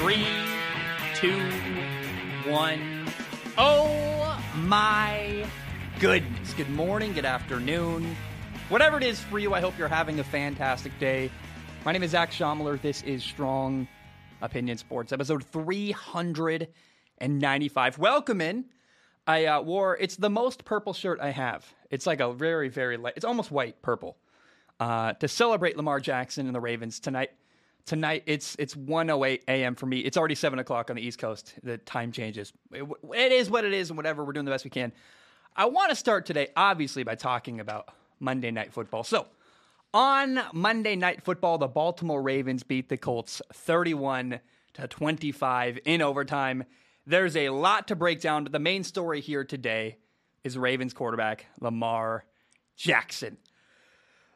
Three, two, one. Oh my goodness. Good morning, good afternoon. Whatever it is for you, I hope you're having a fantastic day. My name is Zac Shomler. This is Strong Opinion Sports, episode 395. Welcome in. I uh, wore, it's the most purple shirt I have. It's like a very, very light, it's almost white purple. Uh, to celebrate Lamar Jackson and the Ravens tonight. Tonight it's it's 1:08 a.m. for me. It's already seven o'clock on the East Coast. The time changes. It, it is what it is, and whatever. We're doing the best we can. I want to start today, obviously, by talking about Monday Night Football. So, on Monday Night Football, the Baltimore Ravens beat the Colts 31 to 25 in overtime. There's a lot to break down, but the main story here today is Ravens quarterback Lamar Jackson.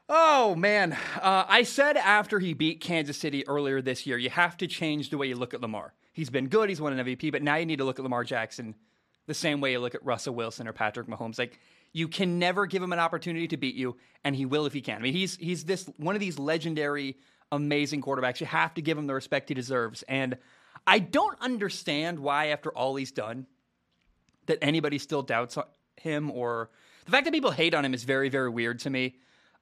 Oh man, uh, I said after he beat Kansas City earlier this year, you have to change the way you look at Lamar. He's been good, he's won an MVP, but now you need to look at Lamar Jackson the same way you look at Russell Wilson or Patrick Mahomes. Like you can never give him an opportunity to beat you, and he will if he can. I mean, he's he's this one of these legendary, amazing quarterbacks. You have to give him the respect he deserves, and I don't understand why, after all he's done, that anybody still doubts him or the fact that people hate on him is very, very weird to me.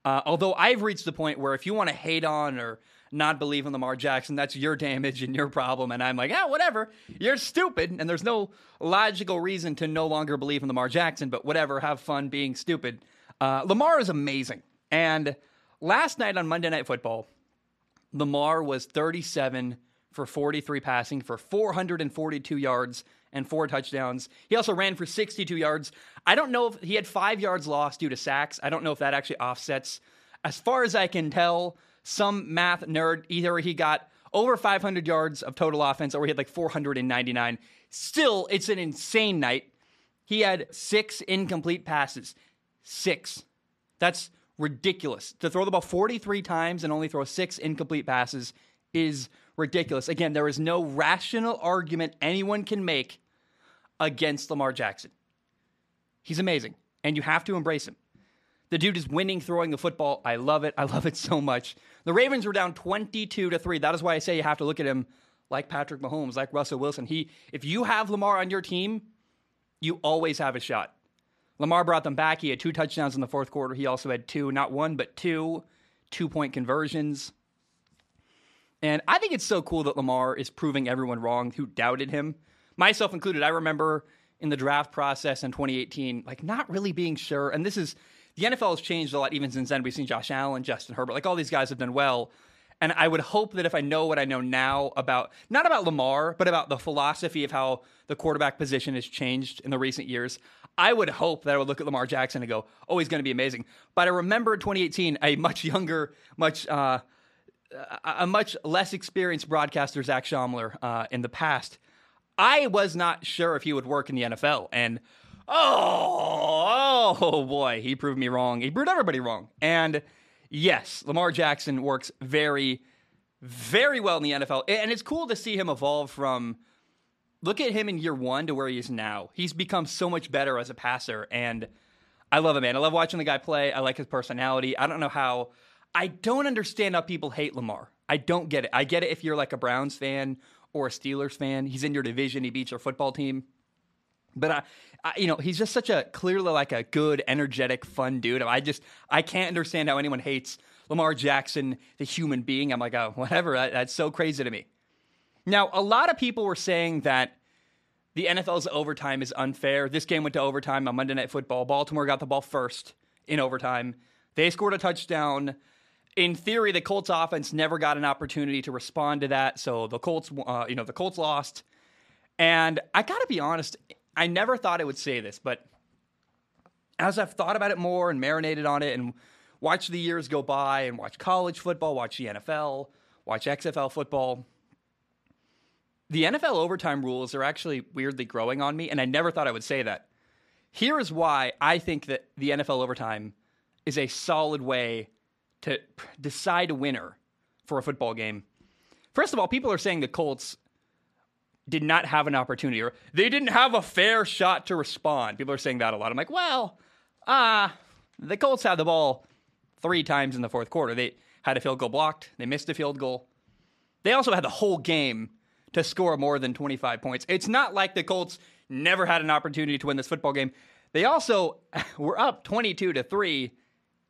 Uh, although I've reached the point where if you want to hate on or not believe in Lamar Jackson, that's your damage and your problem. And I'm like, ah, whatever. You're stupid. And there's no logical reason to no longer believe in Lamar Jackson, but whatever. Have fun being stupid. Uh, Lamar is amazing. And last night on Monday Night Football, Lamar was 37 for 43 passing for 442 yards and four touchdowns. He also ran for 62 yards. I don't know if he had five yards lost due to sacks. I don't know if that actually offsets. As far as I can tell, some math nerd, either he got over 500 yards of total offense or he had like 499. Still, it's an insane night. He had six incomplete passes. Six. That's ridiculous. To throw the ball 43 times and only throw six incomplete passes is ridiculous. Again, there is no rational argument anyone can make against Lamar Jackson. He's amazing, and you have to embrace him. The dude is winning throwing the football. I love it. I love it so much. The Ravens were down 22 to 3. That is why I say you have to look at him like Patrick Mahomes, like Russell Wilson. He if you have Lamar on your team, you always have a shot. Lamar brought them back. He had two touchdowns in the fourth quarter. He also had two, not one, but two two-point conversions. And I think it's so cool that Lamar is proving everyone wrong who doubted him, myself included. I remember in the draft process in 2018, like not really being sure. And this is the NFL has changed a lot even since then. We've seen Josh Allen, Justin Herbert, like all these guys have done well. And I would hope that if I know what I know now about not about Lamar, but about the philosophy of how the quarterback position has changed in the recent years, I would hope that I would look at Lamar Jackson and go, "Oh, he's going to be amazing." But I remember in 2018, a much younger, much uh, a much less experienced broadcaster, Zac Shomler, uh, in the past, I was not sure if he would work in the NFL. And oh, oh boy, he proved me wrong. He proved everybody wrong. And yes, Lamar Jackson works very, very well in the NFL. And it's cool to see him evolve from look at him in year one to where he is now. He's become so much better as a passer. And I love him, man. I love watching the guy play. I like his personality. I don't know how I don't understand how people hate Lamar. I don't get it. I get it if you're like a Browns fan or a Steelers fan. He's in your division. He beats your football team. But I, I, you know, he's just such a clearly like a good, energetic, fun dude. I just I can't understand how anyone hates Lamar Jackson, the human being. I'm like, oh, whatever. That, that's so crazy to me. Now, a lot of people were saying that the NFL's overtime is unfair. This game went to overtime on Monday Night Football. Baltimore got the ball first in overtime. They scored a touchdown in theory, the Colts offense never got an opportunity to respond to that. So the Colts, uh, you know, the Colts lost. And I got to be honest, I never thought I would say this, but as I've thought about it more and marinated on it and watched the years go by and watch college football, watch the NFL, watch XFL football, the NFL overtime rules are actually weirdly growing on me. And I never thought I would say that. Here is why I think that the NFL overtime is a solid way to decide a winner for a football game. First of all, people are saying the Colts did not have an opportunity or they didn't have a fair shot to respond. People are saying that a lot. I'm like, well, uh, the Colts had the ball three times in the fourth quarter. They had a field goal blocked, they missed a field goal. They also had the whole game to score more than 25 points. It's not like the Colts never had an opportunity to win this football game. They also were up 22 to 3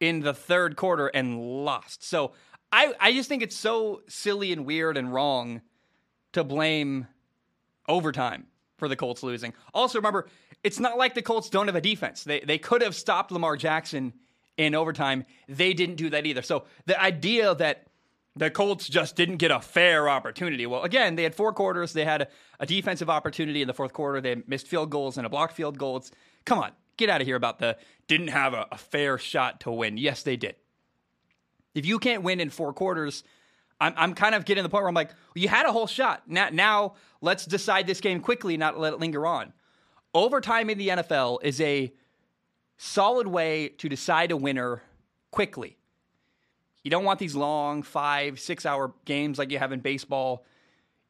in the third quarter and lost. So I, I just think it's so silly and weird and wrong to blame overtime for the Colts losing. Also, remember, it's not like the Colts don't have a defense. They, they could have stopped Lamar Jackson in overtime. They didn't do that either. So the idea that the Colts just didn't get a fair opportunity. Well, again, they had four quarters. They had a, a defensive opportunity in the fourth quarter. They missed field goals and a blocked field goals. Come on, get out of here about the didn't have a, a fair shot to win. Yes, they did. If you can't win in four quarters, I'm, I'm kind of getting the point where I'm like, well, you had a whole shot. Now, now let's decide this game quickly, not let it linger on. Overtime in the NFL is a solid way to decide a winner quickly. You don't want these long five, six hour games like you have in baseball.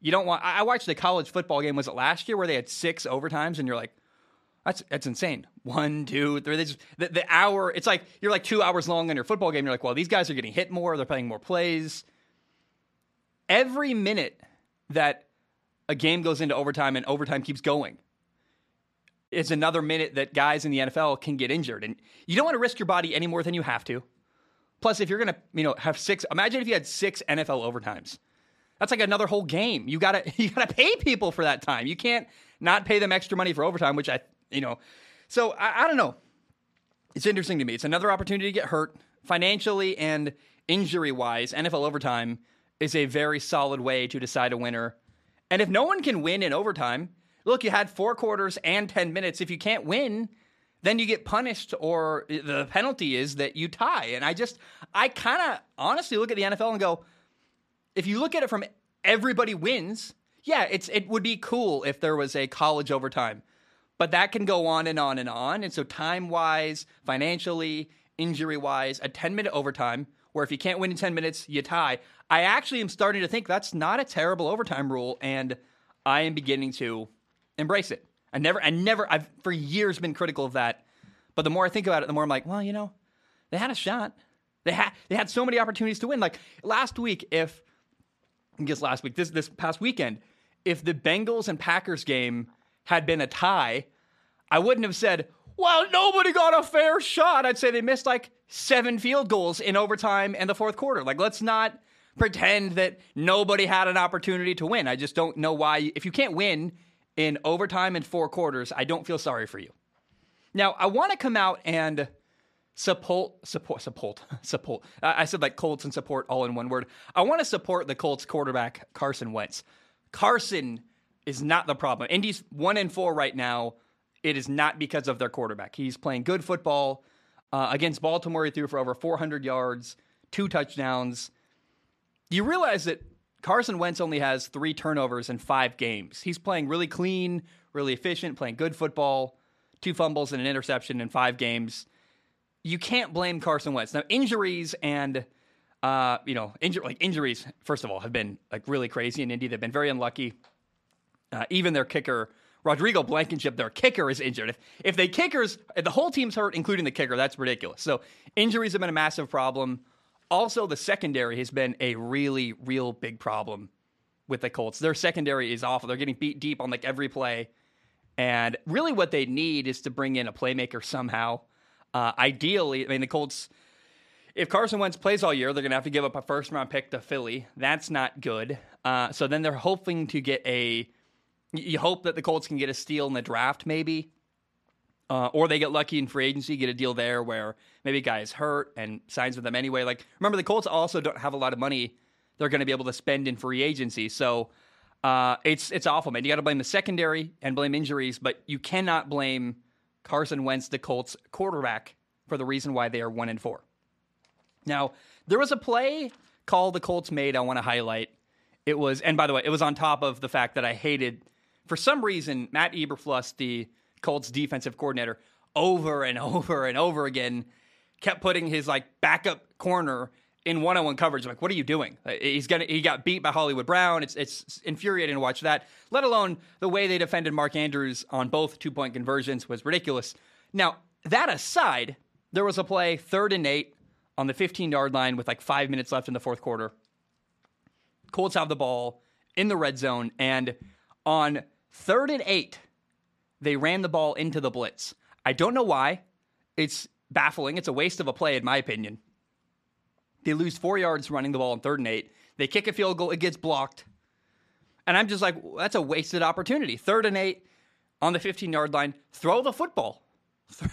You don't want. I watched the college football game. Was it last year where they had six overtimes? And you're like, that's that's insane. One, two, three. Just, the, the hour. It's like you're like two hours long on your football game. You're like, well, these guys are getting hit more. They're playing more plays. Every minute that a game goes into overtime and overtime keeps going, it's another minute that guys in the NFL can get injured, and you don't want to risk your body any more than you have to. Plus, if you're gonna, you know, have six, imagine if you had six NFL overtimes. That's like another whole game. You gotta you gotta pay people for that time. You can't not pay them extra money for overtime, which I you know. So I, I don't know. It's interesting to me. It's another opportunity to get hurt financially and injury wise. NFL overtime is a very solid way to decide a winner. And if no one can win in overtime, look, you had four quarters and 10 minutes. If you can't win, then you get punished, or the penalty is that you tie. And I just, I kind of honestly look at the NFL and go, if you look at it from everybody wins, yeah, it's it would be cool if there was a college overtime, but that can go on and on and on. And so, time wise, financially, injury wise, a 10 minute overtime where if you can't win in 10 minutes, you tie. I actually am starting to think that's not a terrible overtime rule, and I am beginning to embrace it. I never, I never, I've for years been critical of that. But the more I think about it, the more I'm like, well, you know, they had a shot. They had they had so many opportunities to win. Like last week, if I guess last week, this this past weekend, if the Bengals and Packers game had been a tie, I wouldn't have said, well, nobody got a fair shot. I'd say they missed like seven field goals in overtime and the fourth quarter. Like, let's not pretend that nobody had an opportunity to win. I just don't know why. If you can't win in overtime and four quarters, I don't feel sorry for you. Now, I want to come out and support, support, support, support. I said like Colts and support all in one word. I want to support the Colts quarterback, Carson Wentz. Carson is not the problem. Indy's one and four right now. It is not because of their quarterback. He's playing good football. Uh, against Baltimore, he threw for over 400 yards, two touchdowns. You realize that Carson Wentz only has three turnovers in five games. He's playing really clean, really efficient, playing good football, two fumbles and an interception in five games. You can't blame Carson Wentz. Now, injuries and uh, you know, injury like injuries. First of all, have been like really crazy in Indy. They've been very unlucky. Uh, even their kicker, Rodrigo Blankenship, their kicker is injured. If if the kickers, if the whole team's hurt, including the kicker, that's ridiculous. So injuries have been a massive problem. Also, the secondary has been a really, real big problem with the Colts. Their secondary is awful. They're getting beat deep on like every play. And really, what they need is to bring in a playmaker somehow. Uh, ideally, I mean, the Colts, if Carson Wentz plays all year, they're going to have to give up a first round pick to Philly. That's not good. Uh, so then they're hoping to get a. You hope that the Colts can get a steal in the draft, maybe. Uh, or they get lucky in free agency, get a deal there where maybe a guy is hurt and signs with them anyway. Like, remember, the Colts also don't have a lot of money they're going to be able to spend in free agency. So uh, it's it's awful, man. You got to blame the secondary and blame injuries, but you cannot blame Carson Wentz, the Colts quarterback, for the reason why they are one and four. Now, there was a play call the Colts made I want to highlight. It was, and by the way, it was on top of the fact that I hated, for some reason, Matt Eberflus, the Colts defensive coordinator over and over and over again kept putting his like backup corner in one-on-one coverage. I'm like, what are you doing? He's gonna he got beat by Hollywood Brown. It's it's infuriating to watch that. Let alone the way they defended Mark Andrews on both two-point conversions was ridiculous. Now that aside, there was a play third and eight on the 15-yard line with like five minutes left in the fourth quarter. Colts have the ball in the red zone. And on third and eight, they ran the ball into the blitz. I don't know why. It's baffling. It's a waste of a play, in my opinion. They lose four yards running the ball on third and eight. They kick a field goal, it gets blocked. And I'm just like, that's a wasted opportunity. Third and eight on the 15 yard line, throw the football.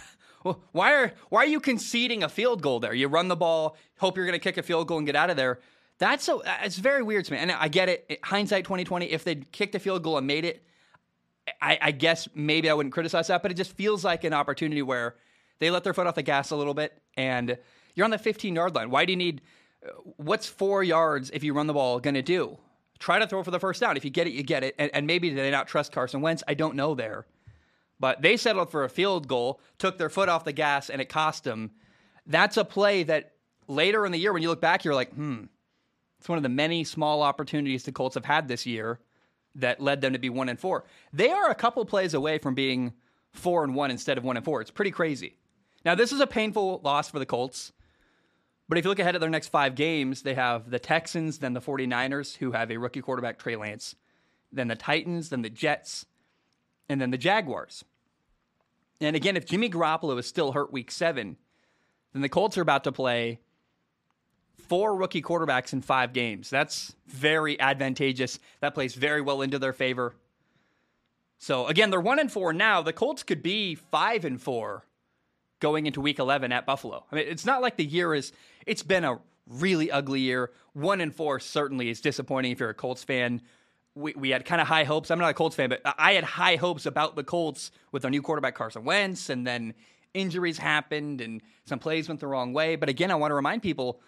why are why are you conceding a field goal there? You run the ball, hope you're going to kick a field goal and get out of there. That's so it's very weird to me. And I get it. Hindsight 2020, if they'd kicked a field goal and made it, I, I guess maybe I wouldn't criticize that. But it just feels like an opportunity where they let their foot off the gas a little bit, and you're on the 15 yard line. Why do you need? What's four yards if you run the ball going to do? Try to throw for the first down. If you get it, you get it. And, and maybe they not trust Carson Wentz. I don't know there. But they settled for a field goal, took their foot off the gas, and it cost them. That's a play that later in the year, when you look back, you're like, hmm, it's one of the many small opportunities the Colts have had this year that led them to be one and four. They are a couple plays away from being four and one instead of one and four. It's pretty crazy. Now, this is a painful loss for the Colts. But if you look ahead at their next five games, they have the Texans, then the 49ers, who have a rookie quarterback, Trey Lance, then the Titans, then the Jets, and then the Jaguars. And again, if Jimmy Garoppolo is still hurt week seven, then the Colts are about to play four rookie quarterbacks in five games. That's very advantageous. That plays very well into their favor. So again, they're one and four now. The Colts could be five and four going into week 11 at Buffalo. I mean, it's not like the year is, it's been a really ugly year. One and four certainly is disappointing if you're a Colts fan. We, we had kind of high hopes. I'm not a Colts fan, but I had high hopes about the Colts with their new quarterback, Carson Wentz, and then injuries happened and some plays went the wrong way. But again, I want to remind people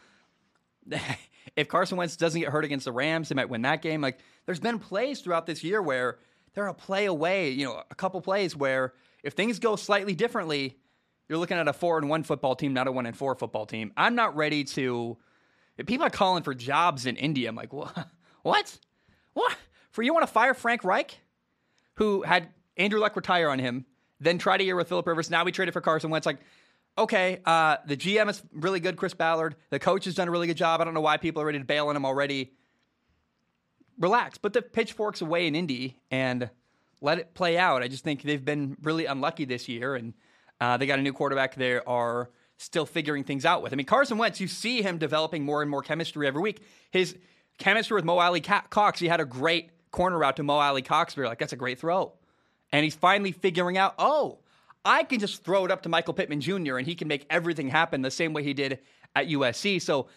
if Carson Wentz doesn't get hurt against the Rams, they might win that game. Like, there's been plays throughout this year where they're a play away, you know, a couple plays where if things go slightly differently, you're looking at a four and one football team, not a one and four football team. I'm not ready to. People are calling for jobs in Indy. I'm like, what? What? What? For you want to fire Frank Reich, who had Andrew Luck retire on him, then try to year with Philip Rivers. Now we traded for Carson Wentz. Like, okay, uh, the GM is really good, Chris Ballard. The coach has done a really good job. I don't know why people are ready to bail on him already. Relax, put the pitchforks away in Indy and let it play out. I just think they've been really unlucky this year, and uh, they got a new quarterback. They are still figuring things out with. I mean, Carson Wentz, you see him developing more and more chemistry every week. His chemistry with Mo Alie-Cox, he had a great corner route to Mo Alie-Cox. We are like, that's a great throw. And he's finally figuring out, oh, I can just throw it up to Michael Pittman Jr. and he can make everything happen the same way he did at USC. So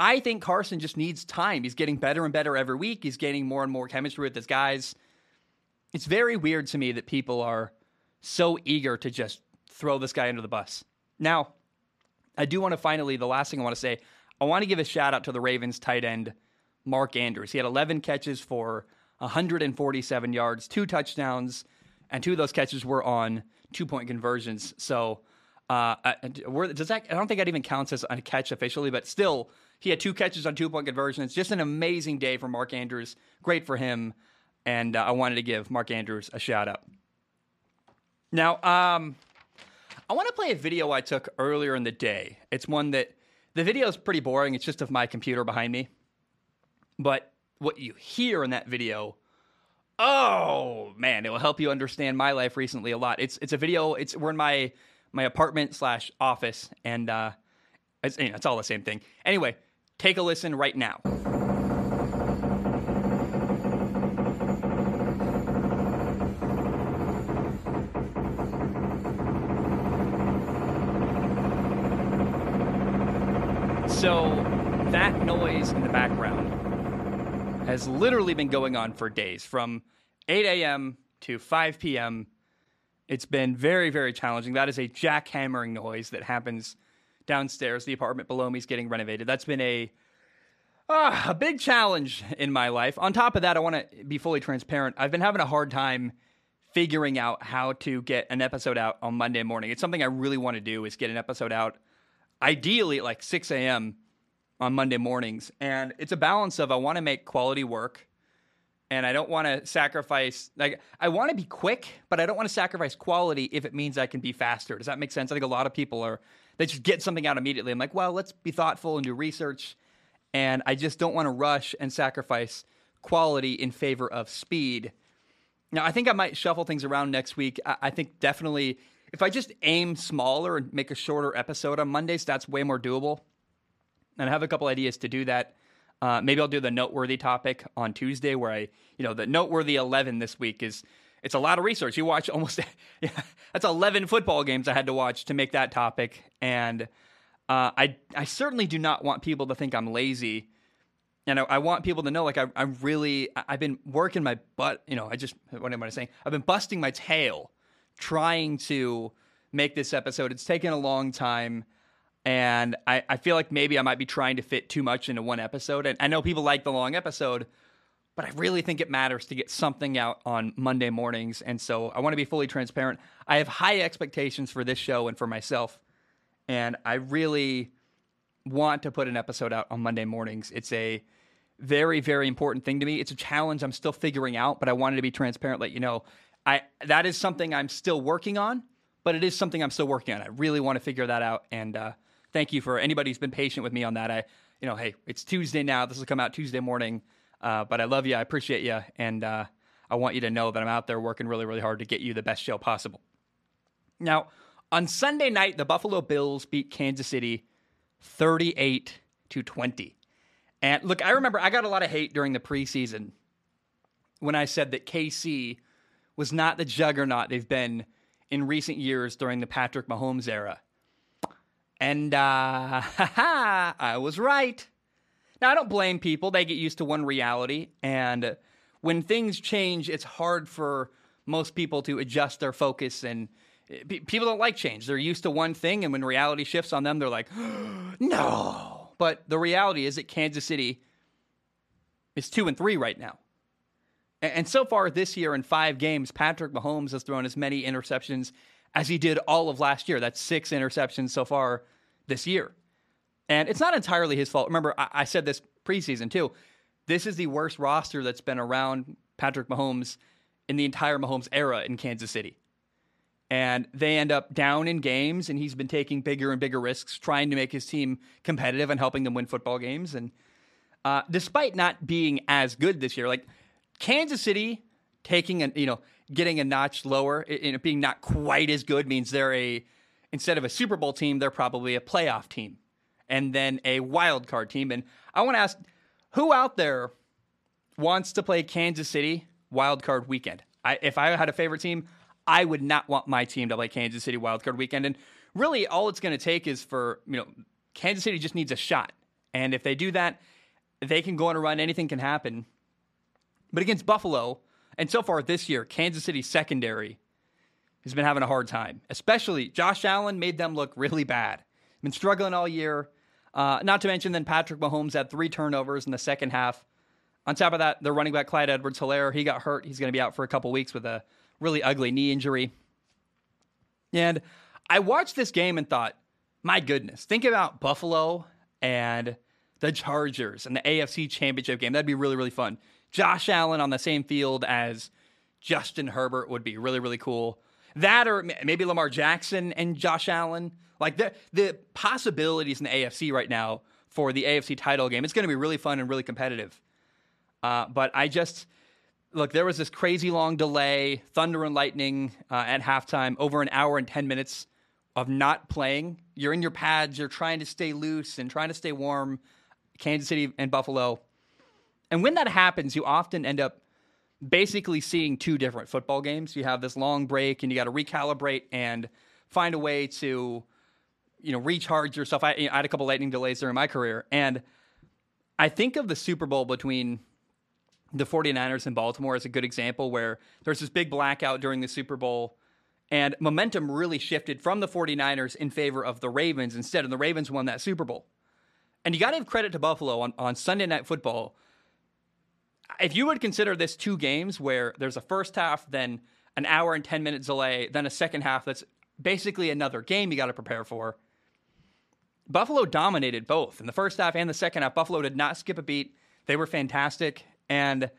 I think Carson just needs time. He's getting better and better every week. He's gaining more and more chemistry with his guys. It's very weird to me that people are so eager to just throw this guy under the bus. Now, I do want to finally, the last thing I want to say, I want to give a shout out to the Ravens tight end, Mark Andrews. He had 11 catches for 147 yards, two touchdowns, and two of those catches were on two point conversions. So, uh, does that? I don't think that even counts as a catch officially, but still, he had two catches on two point conversions. Just an amazing day for Mark Andrews. Great for him, and uh, I wanted to give Mark Andrews a shout out. Now, um, I want to play a video I took earlier in the day. It's one that the video is pretty boring. It's just of my computer behind me. But what you hear in that video, oh man, it will help you understand my life recently a lot. It's it's a video. It's we're in my my apartment slash office, and uh, it's, you know, it's all the same thing. Anyway, take a listen right now. So that noise in the background has literally been going on for days from 8 a.m. to 5 p.m. It's been very, very challenging. That is a jackhammering noise that happens downstairs. The apartment below me is getting renovated. That's been a uh, a big challenge in my life. On top of that, I want to be fully transparent. I've been having a hard time figuring out how to get an episode out on Monday morning. It's something I really want to do is get an episode out ideally at like 6 a.m. on Monday mornings. And it's a balance of I want to make quality work and I don't want to sacrifice, like, I want to be quick, but I don't want to sacrifice quality if it means I can be faster. Does that make sense? I think a lot of people are, they just get something out immediately. I'm like, well, let's be thoughtful and do research. And I just don't want to rush and sacrifice quality in favor of speed. Now, I think I might shuffle things around next week. I, I think definitely if I just aim smaller and make a shorter episode on Mondays, that's way more doable. And I have a couple ideas to do that. Uh, maybe I'll do the noteworthy topic on Tuesday, where I, you know, the noteworthy 11 this week is it's a lot of research. You watch almost, yeah, that's 11 football games I had to watch to make that topic. And uh, I, I certainly do not want people to think I'm lazy. And I, I want people to know, like, I, I really, I've been working my butt, you know, I just, what am I saying? I've been busting my tail trying to make this episode. It's taken a long time. And I, I feel like maybe I might be trying to fit too much into one episode. And I know people like the long episode, but I really think it matters to get something out on Monday mornings. And so I want to be fully transparent. I have high expectations for this show and for myself. And I really want to put an episode out on Monday mornings. It's a very, very important thing to me. It's a challenge I'm still figuring out, but I wanted to be transparent, let you know. I that is something I'm still working on, but it is something I'm still working on. I really want to figure that out. And uh, thank you for anybody who's been patient with me on that. I, you know, hey, it's Tuesday now. This will come out Tuesday morning. Uh, but I love you. I appreciate you, and uh, I want you to know that I'm out there working really, really hard to get you the best show possible. Now, on Sunday night, the Buffalo Bills beat Kansas City 38 to 20. And look, I remember I got a lot of hate during the preseason when I said that KC was not the juggernaut they've been in recent years during the Patrick Mahomes era. And uh, I was right. Now, I don't blame people. They get used to one reality. And when things change, it's hard for most people to adjust their focus. And people don't like change. They're used to one thing. And when reality shifts on them, they're like, no. But the reality is that Kansas City is two and three right now. And so far this year in five games, Patrick Mahomes has thrown as many interceptions as he did all of last year. That's six interceptions so far this year. And it's not entirely his fault. Remember, I, said this preseason too. This is the worst roster that's been around Patrick Mahomes in the entire Mahomes era in Kansas City. And they end up down in games, and he's been taking bigger and bigger risks trying to make his team competitive and helping them win football games. And uh, despite not being as good this year, like Kansas City taking a you know getting a notch lower, it, being not quite as good means they're a instead of a Super Bowl team, they're probably a playoff team, and then a wild card team. And I want to ask, who out there wants to play Kansas City wild card weekend? I, if I had a favorite team, I would not want my team to play Kansas City wild card weekend. And really, all it's going to take is for you know Kansas City just needs a shot, and if they do that, they can go on a run. Anything can happen. But against Buffalo, and so far this year, Kansas City secondary has been having a hard time. Especially Josh Allen made them look really bad. Been struggling all year. Uh, not to mention, then Patrick Mahomes had three turnovers in the second half. On top of that, the running back Clyde Edwards-Helaire, he got hurt. He's going to be out for a couple weeks with a really ugly knee injury. And I watched this game and thought, my goodness, think about Buffalo and the Chargers and the AFC Championship game. That'd be really, really fun. Josh Allen on the same field as Justin Herbert would be really, really cool. That or maybe Lamar Jackson and Josh Allen. Like the the possibilities in the AFC right now for the AFC title game, it's going to be really fun and really competitive. Uh, but I just look, there was this crazy long delay, thunder and lightning uh, at halftime, over an hour and 10 minutes of not playing. You're in your pads, you're trying to stay loose and trying to stay warm. Kansas City and Buffalo and when that happens, you often end up basically seeing two different football games. You have this long break and you got to recalibrate and find a way to, you know, recharge yourself. I, I had a couple lightning delays during my career. And I think of the Super Bowl between the 49ers and Baltimore as a good example where there's this big blackout during the Super Bowl and momentum really shifted from the 49ers in favor of the Ravens instead, and the Ravens won that Super Bowl. And you got to give credit to Buffalo on, on Sunday Night Football if you would consider this two games where there's a first half, then an hour and 10 minute delay, then a second half that's basically another game you got to prepare for. Buffalo dominated both in the first half and the second half. Buffalo did not skip a beat. They were fantastic. And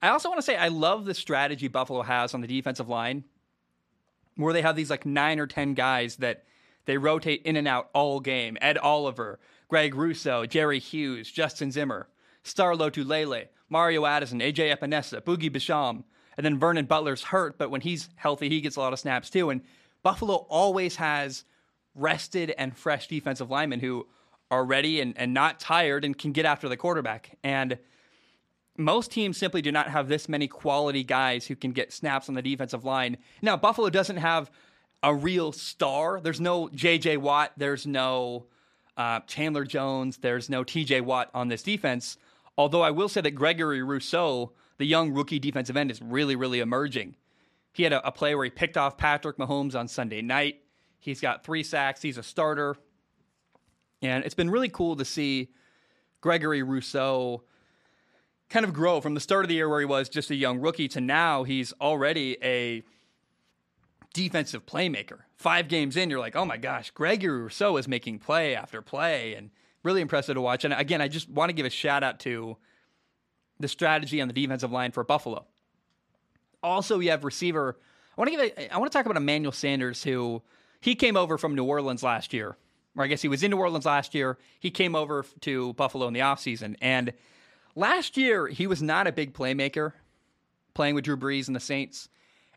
I also want to say I love the strategy Buffalo has on the defensive line where they have these like nine or 10 guys that they rotate in and out all game. Ed Oliver, Greg Rousseau, Jerry Hughes, Justin Zimmer, Star Lotulelei Mario Addison, AJ Epenesa, Boogie Basham, and then Vernon Butler's hurt, but when he's healthy, he gets a lot of snaps too. And Buffalo always has rested and fresh defensive linemen who are ready and, and not tired and can get after the quarterback. And most teams simply do not have this many quality guys who can get snaps on the defensive line. Now, Buffalo doesn't have a real star. There's no J.J. Watt. There's no uh, Chandler Jones. There's no T.J. Watt on this defense. Although I will say that Gregory Rousseau, the young rookie defensive end, is really, really emerging. He had a, a play where he picked off Patrick Mahomes on Sunday night. He's got three sacks. He's a starter. And it's been really cool to see Gregory Rousseau kind of grow from the start of the year where he was just a young rookie to now he's already a defensive playmaker. Five games in, you're like, oh my gosh, Gregory Rousseau is making play after play and really impressive to watch. And again, I just want to give a shout out to the strategy on the defensive line for Buffalo. Also, you have receiver. I want to give. A, I want to talk about Emmanuel Sanders, who he came over from New Orleans last year. Or I guess he was in New Orleans last year. He came over to Buffalo in the offseason. And last year, he was not a big playmaker playing with Drew Brees and the Saints.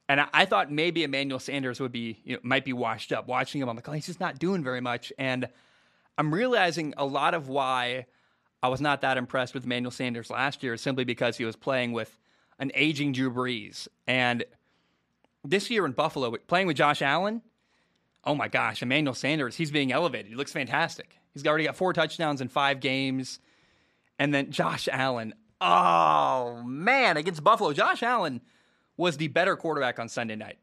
And I, I thought maybe Emmanuel Sanders would be, you know, might be washed up. Watching him on the call, he's just not doing very much. And I'm realizing a lot of why I was not that impressed with Emmanuel Sanders last year is simply because he was playing with an aging Drew Brees. And this year in Buffalo, playing with Josh Allen, oh my gosh, Emmanuel Sanders, he's being elevated. He looks fantastic. He's already got four touchdowns in five games. And then Josh Allen, oh man, against Buffalo, Josh Allen was the better quarterback on Sunday night.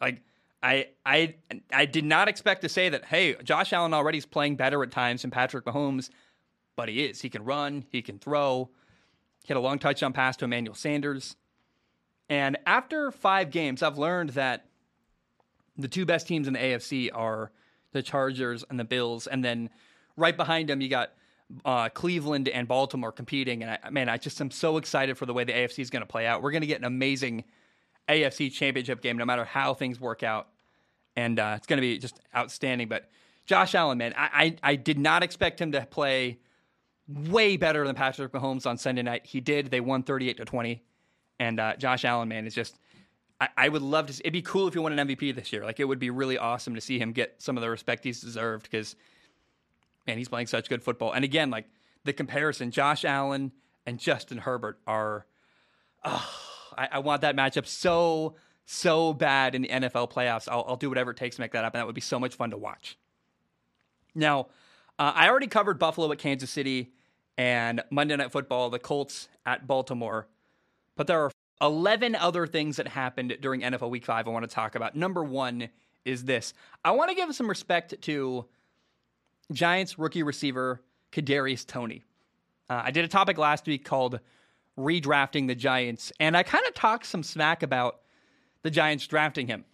Like I I I did not expect to say that, hey, Josh Allen already is playing better at times than Patrick Mahomes, but he is. He can run, he can throw. He had a long touchdown pass to Emmanuel Sanders. And after five games, I've learned that the two best teams in the AFC are the Chargers and the Bills, and then right behind them you got uh, Cleveland and Baltimore competing. And I, man, I just am so excited for the way the AFC is going to play out. We're going to get an amazing AFC Championship game, no matter how things work out, and uh, it's going to be just outstanding. But Josh Allen, man, I, I I did not expect him to play way better than Patrick Mahomes on Sunday night. He did. They won 38 to 20. And uh, Josh Allen, man, is just I, I, would love to. See, it'd be cool if he won an MVP this year. Like it would be really awesome to see him get some of the respect he's deserved because, man, he's playing such good football. And again, like the comparison, Josh Allen and Justin Herbert are. Oh, I, I want that matchup so so bad in the NFL playoffs. I'll, I'll, do whatever it takes to make that happen. That would be so much fun to watch. Now, uh, I already covered Buffalo at Kansas City and Monday Night Football, the Colts at Baltimore, but there are 11 other things that happened during NFL Week 5 I want to talk about. Number one is this I want to give some respect to Giants rookie receiver Kadarius Toney. Uh, I did a topic last week called redrafting the Giants, and I kind of talked some smack about the Giants drafting him.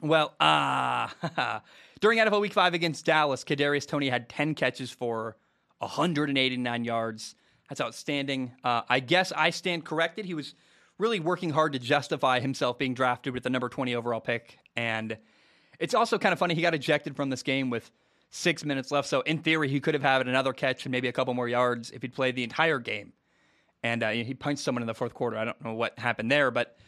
Well, ah, uh, during NFL Week 5 against Dallas, Kadarius Toney had 10 catches for 189 yards that's outstanding. Uh, I guess I stand corrected. He was really working hard to justify himself being drafted with the number 20 overall pick. And it's also kind of funny. He got ejected from this game with six minutes left. So, in theory, he could have had another catch and maybe a couple more yards if he'd played the entire game. And uh, he punched someone in the fourth quarter. I don't know what happened there, but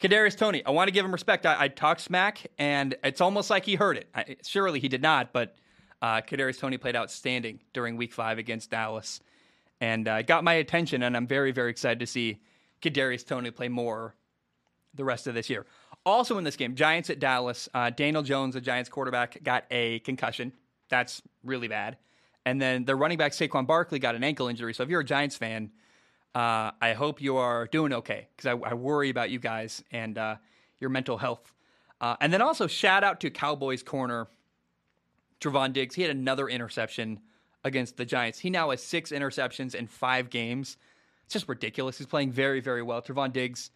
Kadarius Toney, I want to give him respect. I, I talked smack, and it's almost like he heard it. I, surely he did not, but uh, Kadarius Toney played outstanding during Week Five against Dallas and uh, got my attention. And I'm very, very excited to see Kadarius Toney play more the rest of this year. Also in this game, Giants at Dallas. Uh, Daniel Jones, the Giants quarterback, got a concussion. That's really bad. And then the running back Saquon Barkley got an ankle injury. So if you're a Giants fan, uh, I hope you are doing okay because I, I, worry about you guys and uh, your mental health. Uh, and then also shout out to Cowboys corner Trevon Diggs. He had another interception against the Giants. He now has six interceptions in five games. It's just ridiculous. He's playing very, very well. Trevon Diggs,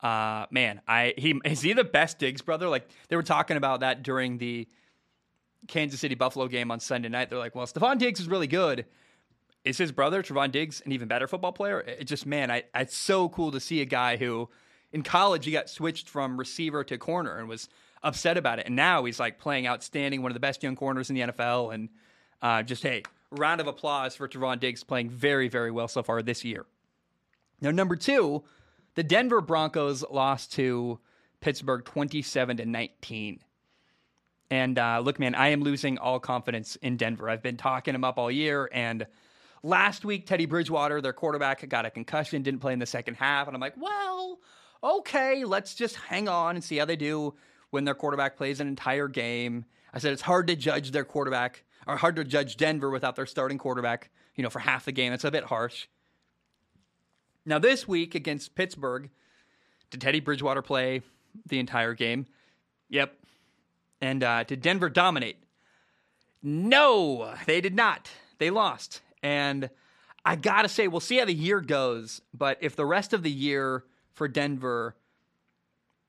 uh, man, I he is he the best Diggs brother? Like they were talking about that during the Kansas City Buffalo game on Sunday night. They're like, well, Stefon Diggs is really good. Is his brother Trevon Diggs an even better football player? It just man, I, it's so cool to see a guy who in college he got switched from receiver to corner and was upset about it, and now he's like playing outstanding, one of the best young corners in the NFL, and uh, just hey, round of applause for Trevon Diggs playing very, very well so far this year. Now, number two, the Denver Broncos lost to Pittsburgh 27 to 19. And uh, look, man, I am losing all confidence in Denver. I've been talking them up all year. And last week, Teddy Bridgewater, their quarterback, got a concussion, didn't play in the second half. And I'm like, well, okay, let's just hang on and see how they do when their quarterback plays an entire game. I said it's hard to judge their quarterback, or hard to judge Denver without their starting quarterback, you know, for half the game. It's a bit harsh. Now, this week against Pittsburgh, did Teddy Bridgewater play the entire game? Yep. And uh, did Denver dominate? No, they did not. They lost. And I got to say, we'll see how the year goes. But if the rest of the year for Denver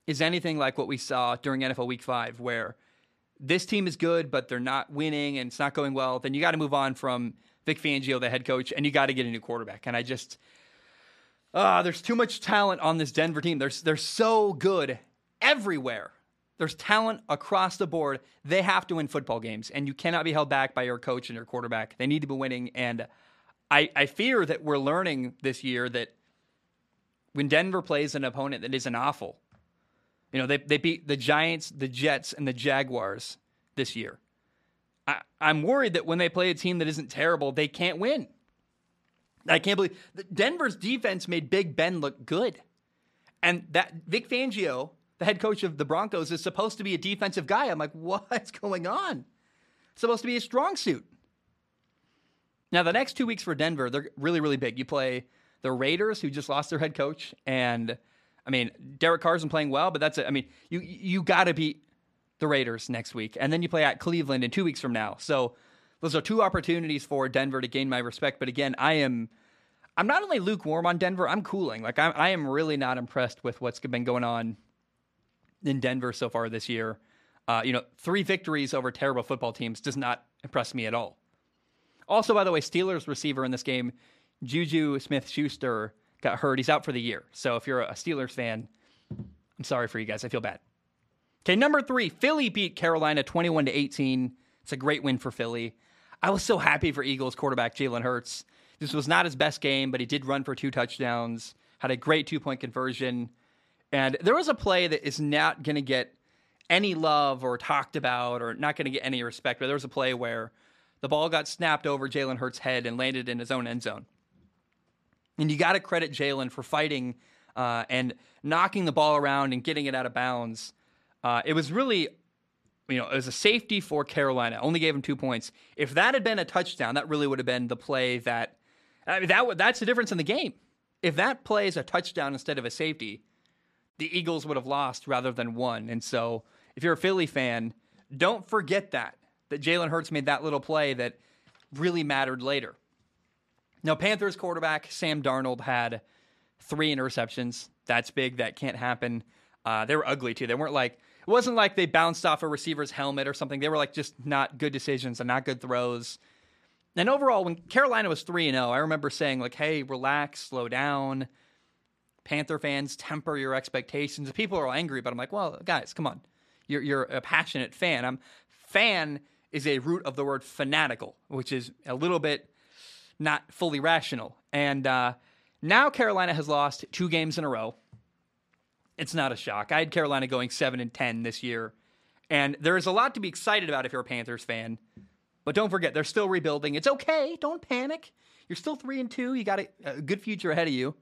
is anything like what we saw during NFL Week 5, where this team is good, but they're not winning and it's not going well, then you got to move on from Vic Fangio, the head coach, and you got to get a new quarterback. And I just, uh, there's too much talent on this Denver team. They're, they're so good everywhere. There's talent across the board. They have to win football games, and you cannot be held back by your coach and your quarterback. They need to be winning. And I, I fear that we're learning this year that when Denver plays an opponent that isn't awful, you know, they, they beat the Giants, the Jets, and the Jaguars this year. I, I'm worried that when they play a team that isn't terrible, they can't win. I can't believe Denver's defense made Big Ben look good. And that Vic Fangio, the head coach of the Broncos, is supposed to be a defensive guy. I'm like, what's going on? supposed to be a strong suit. Now, the next two weeks for Denver, they're really, really big. You play the Raiders, who just lost their head coach, and I mean, Derek Carr's playing well, but that's it. I mean, you you got to beat the Raiders next week, and then you play at Cleveland in two weeks from now. So those are two opportunities for Denver to gain my respect. But again, I am I'm not only lukewarm on Denver, I'm cooling. Like I'm, I am really not impressed with what's been going on in Denver so far this year. Uh, you know, three victories over terrible football teams does not impress me at all. Also, by the way, Steelers receiver in this game, JuJu Smith-Schuster, got hurt. He's out for the year. So if you're a Steelers fan, I'm sorry for you guys. I feel bad. Okay, number three, Philly beat Carolina 21 to 18. It's a great win for Philly. I was so happy for Eagles quarterback Jalen Hurts. This was not his best game, but he did run for two touchdowns, had a great two point conversion. And there was a play that is not going to get any love or talked about or not going to get any respect. But there was a play where the ball got snapped over Jalen Hurts' head and landed in his own end zone. And you got to credit Jalen for fighting uh, and knocking the ball around and getting it out of bounds. Uh, it was really, you know, it was a safety for Carolina. Only gave him two points. If that had been a touchdown, that really would have been the play that. I mean, that that's the difference in the game. If that play is a touchdown instead of a safety, the Eagles would have lost rather than won. And so, if you're a Philly fan, don't forget that that Jalen Hurts made that little play that really mattered later. Now, Panthers quarterback Sam Darnold had three interceptions. That's big. That can't happen. Uh, they were ugly too. They weren't like it wasn't like they bounced off a receiver's helmet or something. They were like just not good decisions and not good throws. And overall, when Carolina was three and zero, oh, I remember saying like, "Hey, relax, slow down." Panther fans, temper your expectations. People are all angry, but I'm like, well, guys, come on. You're you're a passionate fan. I'm fan is a root of the word fanatical, which is a little bit not fully rational. And uh, now Carolina has lost two games in a row. It's not a shock. I had Carolina going seven and ten this year, and there is a lot to be excited about if you're a Panthers fan. But don't forget, they're still rebuilding. It's okay. Don't panic. You're still three and two. You got a, a good future ahead of you.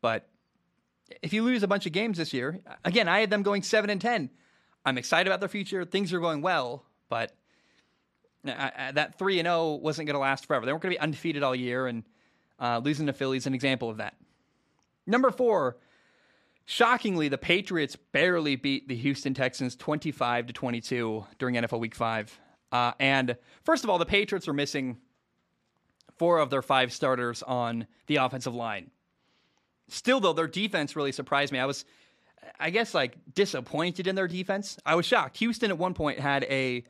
But if you lose a bunch of games this year, again, I had them going seven and ten. I'm excited about their future. Things are going well, but that three and zero oh wasn't going to last forever. They weren't going to be undefeated all year, and uh, losing to Philly is an example of that. Number four, shockingly, the Patriots barely beat the Houston Texans twenty five to twenty two during NFL Week Five. Uh, and first of all, the Patriots are missing four of their five starters on the offensive line. Still, though, their defense really surprised me. I was, I guess, like disappointed in their defense. I was shocked. Houston at one point had a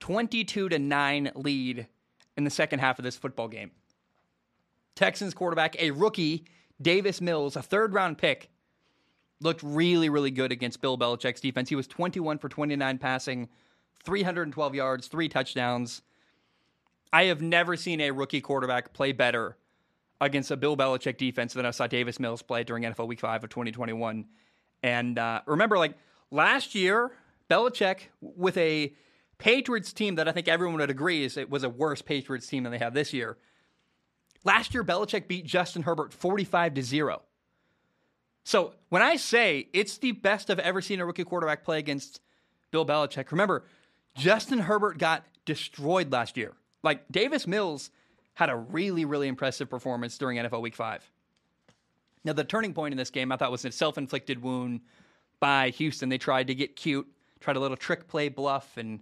22 to 9 lead in the second half of this football game. Texans quarterback, a rookie, Davis Mills, a third round pick, looked really, really good against Bill Belichick's defense. He was 21 for 29 passing, 312 yards, three touchdowns. I have never seen a rookie quarterback play better against a Bill Belichick defense that I saw Davis Mills play during NFL Week 5 of 2021. And uh, remember, like last year, Belichick with a Patriots team that I think everyone would agree is it was a worse Patriots team than they have this year. Last year, Belichick beat Justin Herbert 45 to 0. So when I say it's the best I've ever seen a rookie quarterback play against Bill Belichick, remember, Justin Herbert got destroyed last year. Like Davis Mills had a really, really impressive performance during NFL Week 5. Now, the turning point in this game I thought was a self inflicted wound by Houston. They tried to get cute, tried a little trick play bluff, and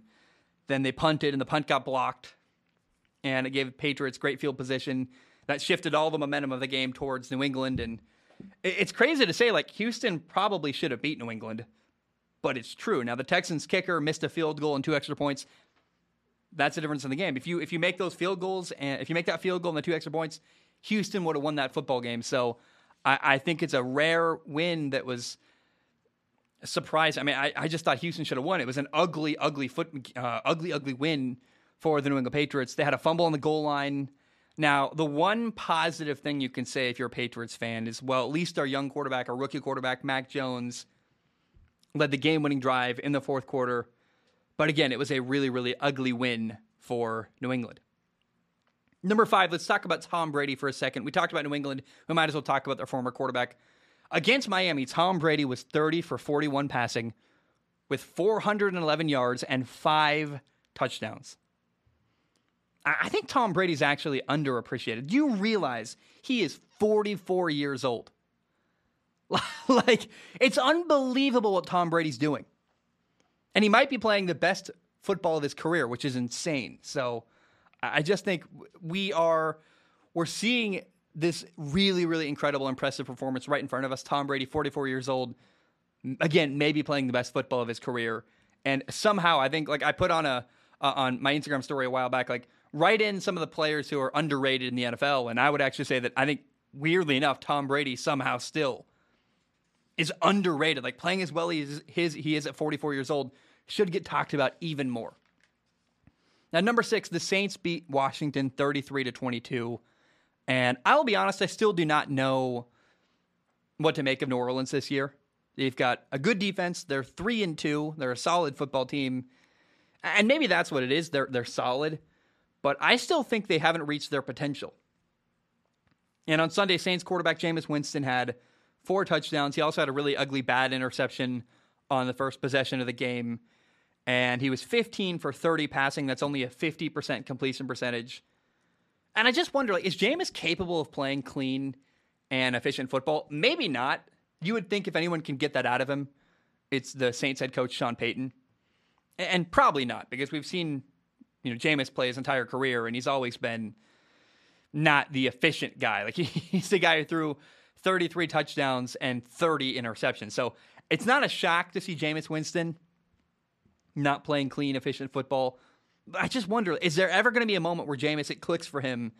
then they punted, and the punt got blocked. And it gave Patriots great field position. That shifted all the momentum of the game towards New England. And it's crazy to say, like, Houston probably should have beat New England, but it's true. Now, the Texans kicker missed a field goal and two extra points. That's the difference in the game. If you if you make those field goals and if you make that field goal and the two extra points, Houston would have won that football game. So I, I think it's a rare win that was surprised. I mean, I, I just thought Houston should have won. It was an ugly, ugly foot, uh, ugly, ugly win for the New England Patriots. They had a fumble on the goal line. Now, the one positive thing you can say if you're a Patriots fan is, well, at least our young quarterback, our rookie quarterback, Mac Jones, led the game-winning drive in the fourth quarter. But again, it was a really, really ugly win for New England. Number five, let's talk about Tom Brady for a second. We talked about New England. We might as well talk about their former quarterback. Against Miami, Tom Brady was 30 for 41 passing with 411 yards and five touchdowns. I think Tom Brady's actually underappreciated. Do you realize he is 44 years old? like, it's unbelievable what Tom Brady's doing. And he might be playing the best football of his career, which is insane. So I just think we are we're seeing this really, really incredible, impressive performance right in front of us. Tom Brady, 44 years old, again, maybe playing the best football of his career. And somehow, I think, like I put on a uh, on my Instagram story a while back, like write in some of the players who are underrated in the NFL, and I would actually say that I think, weirdly enough, Tom Brady somehow still is underrated. Like playing as well as his he is at 44 years old should get talked about even more. Now, number six, the Saints beat Washington 33 to 22. And I'll be honest, I still do not know what to make of New Orleans this year. They've got a good defense. They're three and two. They're a solid football team, and maybe that's what it is. They're they're solid, but I still think they haven't reached their potential. And on Sunday, Saints quarterback Jameis Winston had four touchdowns. He also had a really ugly bad interception on the first possession of the game, and he was 15 for 30 passing. That's only a 50% completion percentage. And I just wonder, like, is Jameis capable of playing clean and efficient football? Maybe not. You would think if anyone can get that out of him, it's the Saints head coach Sean Payton, and probably not because we've seen, you know, Jameis play his entire career, and he's always been not the efficient guy. Like he's the guy who threw 33 touchdowns and 30 interceptions. So it's not a shock to see Jameis Winston not playing clean, efficient football. But I just wonder, is there ever going to be a moment where Jameis it clicks for him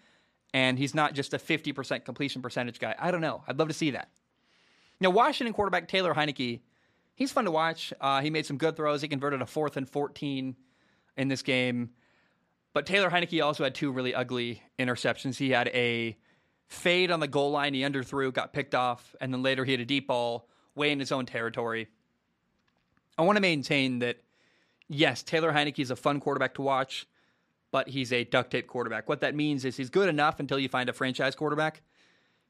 and he's not just a 50% completion percentage guy? I don't know. I'd love to see that. Now, Washington quarterback Taylor Heinicke, he's fun to watch. Uh, he made some good throws. He converted a fourth and 14 in this game. But Taylor Heinicke also had two really ugly interceptions. He had a fade on the goal line, he underthrew, got picked off, and then later he had a deep ball way in his own territory. I want to maintain that yes, Taylor Heinicke is a fun quarterback to watch, but he's a duct tape quarterback. What that means is he's good enough until you find a franchise quarterback.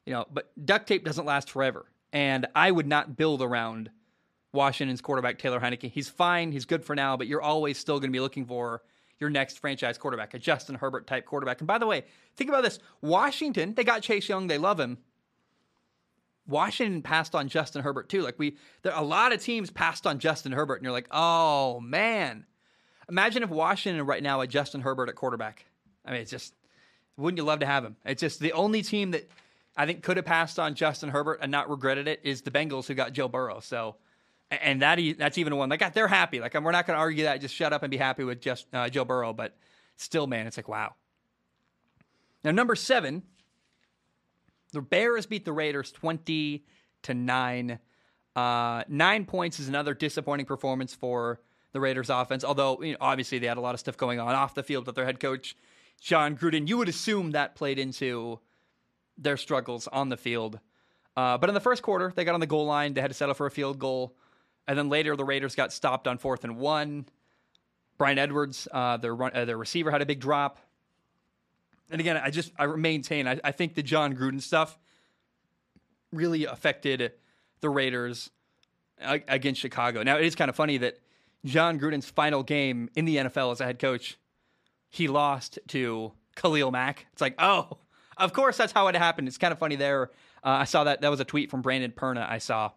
You know, but duct tape doesn't last forever. And I would not build around Washington's quarterback Taylor Heinicke. He's fine, he's good for now, but you're always still going to be looking for your next franchise quarterback, a Justin Herbert type quarterback. And by the way, think about this. Washington, they got Chase Young, they love him. Washington passed on Justin Herbert too. Like we, there a lot of teams passed on Justin Herbert, and you're like, oh man. Imagine if Washington right now had Justin Herbert at quarterback. I mean, it's just wouldn't you love to have him? It's just the only team that I think could have passed on Justin Herbert and not regretted it is the Bengals who got Joe Burrow. So, and that that's even one like they're happy. Like we're not going to argue that. Just shut up and be happy with just uh, Joe Burrow. But still, man, it's like wow. Now number seven the Bears beat the Raiders 20 to 9. Uh, nine points is another disappointing performance for the Raiders offense, although you know, obviously they had a lot of stuff going on off the field with their head coach, Jon Gruden. You would assume that played into their struggles on the field. Uh, but in the first quarter, they got on the goal line. They had to settle for a field goal. And then later, the Raiders got stopped on fourth and one. Bryan Edwards, uh, their, run, uh, their receiver, had a big drop. And again, I just I maintain I, I think the Jon Gruden stuff really affected the Raiders against Chicago. Now it is kind of funny that Jon Gruden's final game in the NFL as a head coach, he lost to Khalil Mack. It's like, oh, of course that's how it happened. It's kind of funny there. Uh, I saw that that was a tweet from Brandon Perna. I saw.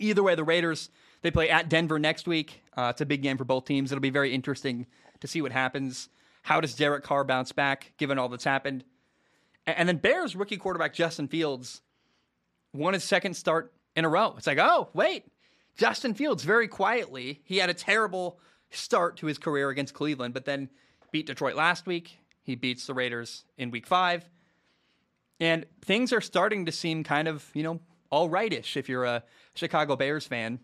Either way, the Raiders they play at Denver next week. Uh, it's a big game for both teams. It'll be very interesting to see what happens. How does Derek Carr bounce back given all that's happened? And then Bears rookie quarterback Justin Fields won his second start in a row. It's like, oh, wait. Justin Fields, very quietly, he had a terrible start to his career against Cleveland, but then beat Detroit last week. He beats the Raiders in week five. And things are starting to seem kind of, you know, all rightish if you're a Chicago Bears fan.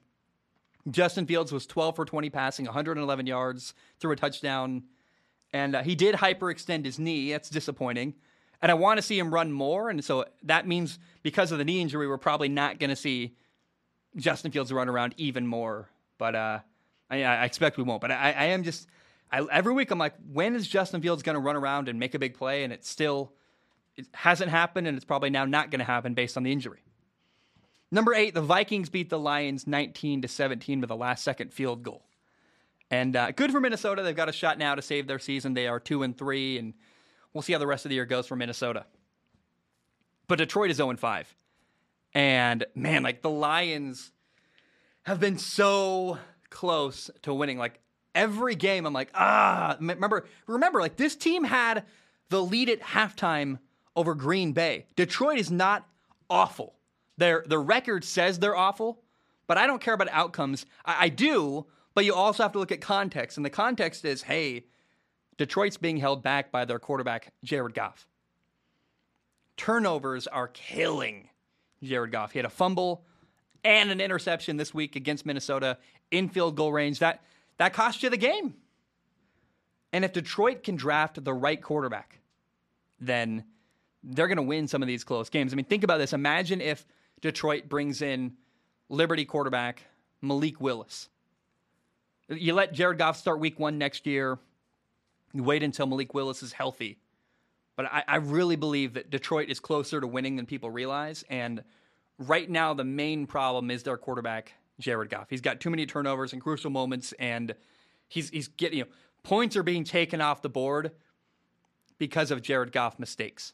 Justin Fields was 12 for 20 passing, 111 yards, threw a touchdown, and uh, he did hyperextend his knee. That's disappointing. And I want to see him run more. And so that means because of the knee injury, we're probably not going to see Justin Fields run around even more. But uh, I, I, expect we won't. But I, I am just I, every week I'm like, when is Justin Fields going to run around and make a big play? And it still it hasn't happened, and it's probably now not going to happen based on the injury. Number eight, the Vikings beat the Lions 19 to 17 with a last second field goal. And uh, good for Minnesota. They've got a shot now to save their season. They are two and three, and we'll see how the rest of the year goes for Minnesota. But Detroit is 0 and 5. And man, like the Lions have been so close to winning. Like every game, I'm like, ah, remember, remember, like this team had the lead at halftime over Green Bay. Detroit is not awful. Their the record says they're awful, but I don't care about outcomes. I, I do, but you also have to look at context, and the context is, hey, Detroit's being held back by their quarterback Jared Goff. Turnovers are killing Jared Goff. He had a fumble and an interception this week against Minnesota in field goal range. That that cost you the game. And if Detroit can draft the right quarterback, then they're going to win some of these close games. I mean, think about this. Imagine if Detroit brings in Liberty quarterback Malik Willis. You let Jared Goff start week one next year. You wait until Malik Willis is healthy. But I, I really believe that Detroit is closer to winning than people realize. And right now, the main problem is their quarterback, Jared Goff. He's got too many turnovers and crucial moments, and he's he's getting you know points are being taken off the board because of Jared Goff mistakes.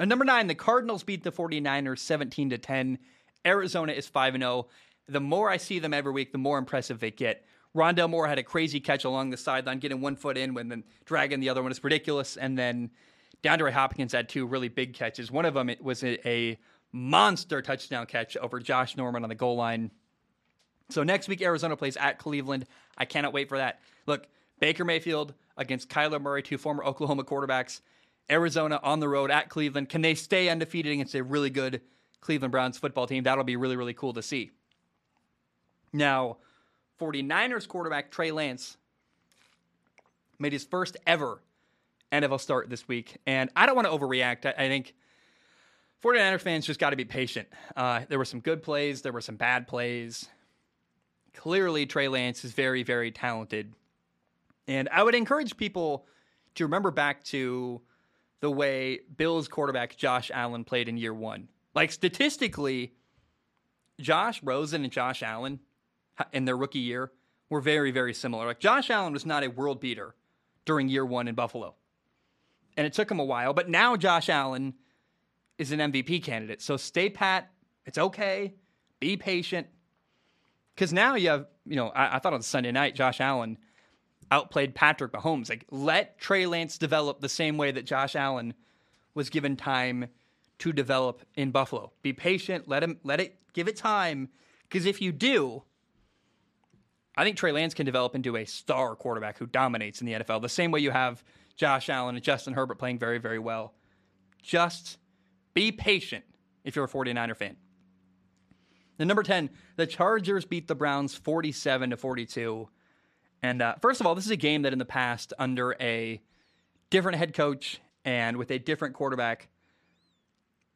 And number nine, the Cardinals beat the 49ers 17 to 10. Arizona is 5 0. The more I see them every week, the more impressive they get. Rondale Moore had a crazy catch along the sideline, getting one foot in, and then dragging the other one is ridiculous. And then DeAndre Hopkins had two really big catches. One of them was a, a monster touchdown catch over Josh Norman on the goal line. So next week, Arizona plays at Cleveland. I cannot wait for that. Look, Baker Mayfield against Kyler Murray, two former Oklahoma quarterbacks. Arizona on the road at Cleveland. Can they stay undefeated against a really good Cleveland Browns football team? That'll be really, really cool to see. Now, 49ers quarterback Trey Lance made his first ever NFL start this week. And I don't want to overreact. I, I think 49ers fans just got to be patient. Uh, there were some good plays, there were some bad plays. Clearly, Trey Lance is very, very talented. And I would encourage people to remember back to the way Bills quarterback Josh Allen played in year one. Like statistically, Josh Rosen and Josh Allen in their rookie year were very, very similar. Like Josh Allen was not a world beater during year one in Buffalo. And it took him a while, but now Josh Allen is an MVP candidate. So stay pat. It's okay. Be patient. Because now you have, you know, I, I thought on Sunday night, Josh Allen outplayed Patrick Mahomes. Like, let Trey Lance develop the same way that Josh Allen was given time to develop in Buffalo. Be patient. Let him. Let it. Give it time. Because if you do, I think Trey Lance can develop into a star quarterback who dominates in the NFL. The same way you have Josh Allen and Justin Herbert playing very, very well. Just be patient if you're a 49er fan. The number 10, the Chargers beat the Browns 47 to 42. And uh, first of all, this is a game that in the past, under a different head coach and with a different quarterback,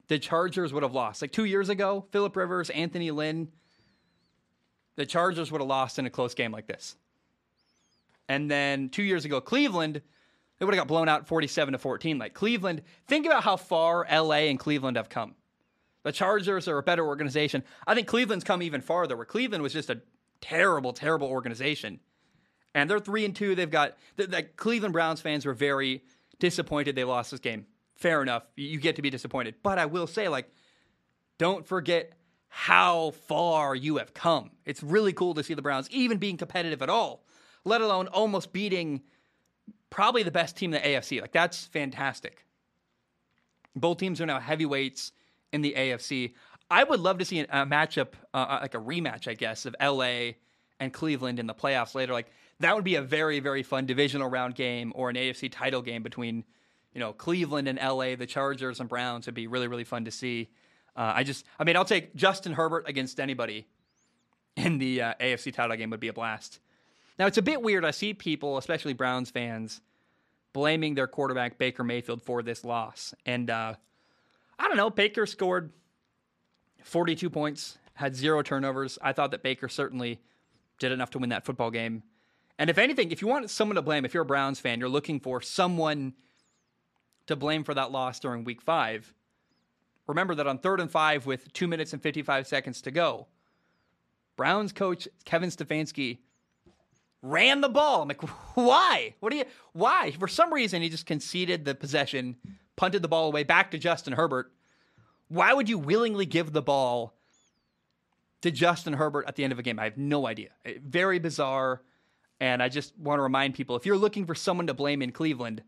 the Chargers would have lost. Like two years ago, Philip Rivers, Anthony Lynn, the Chargers would have lost in a close game like this. And then two years ago, Cleveland, they would have got blown out 47 to 14. Like Cleveland, think about how far LA and Cleveland have come. The Chargers are a better organization. I think Cleveland's come even farther, where Cleveland was just a terrible, terrible organization. And they're three and two. They've got the, Cleveland Browns fans were very disappointed they lost this game. Fair enough. You get to be disappointed. But I will say, like, don't forget how far you have come. It's really cool to see the Browns even being competitive at all, let alone almost beating probably the best team in the AFC. Like, that's fantastic. Both teams are now heavyweights in the AFC. I would love to see a, matchup, uh, uh, like a rematch, I guess, of LA and Cleveland in the playoffs later. Like, that would be a very, very fun divisional round game or an AFC title game between, you know, Cleveland and LA, the Chargers and Browns would be really, really fun to see. Uh, I just, I mean, I'll take Justin Herbert against anybody in the uh, AFC title game would be a blast. Now, it's a bit weird. I see people, especially Browns fans, blaming their quarterback, Baker Mayfield, for this loss. And uh, I don't know, Baker scored 42 points, had zero turnovers. I thought that Baker certainly did enough to win that football game. And if anything, if you want someone to blame, if you're a Browns fan, you're looking for someone to blame for that loss during week five. Remember that on third and five with two minutes and 55 seconds to go, Browns coach Kevin Stefanski ran the ball. I'm like, why? What do you, why? For some reason, he just conceded the possession, punted the ball away back to Justin Herbert. Why would you willingly give the ball to Justin Herbert at the end of a game? I have no idea. Very bizarre. And I just want to remind people if you're looking for someone to blame in Cleveland,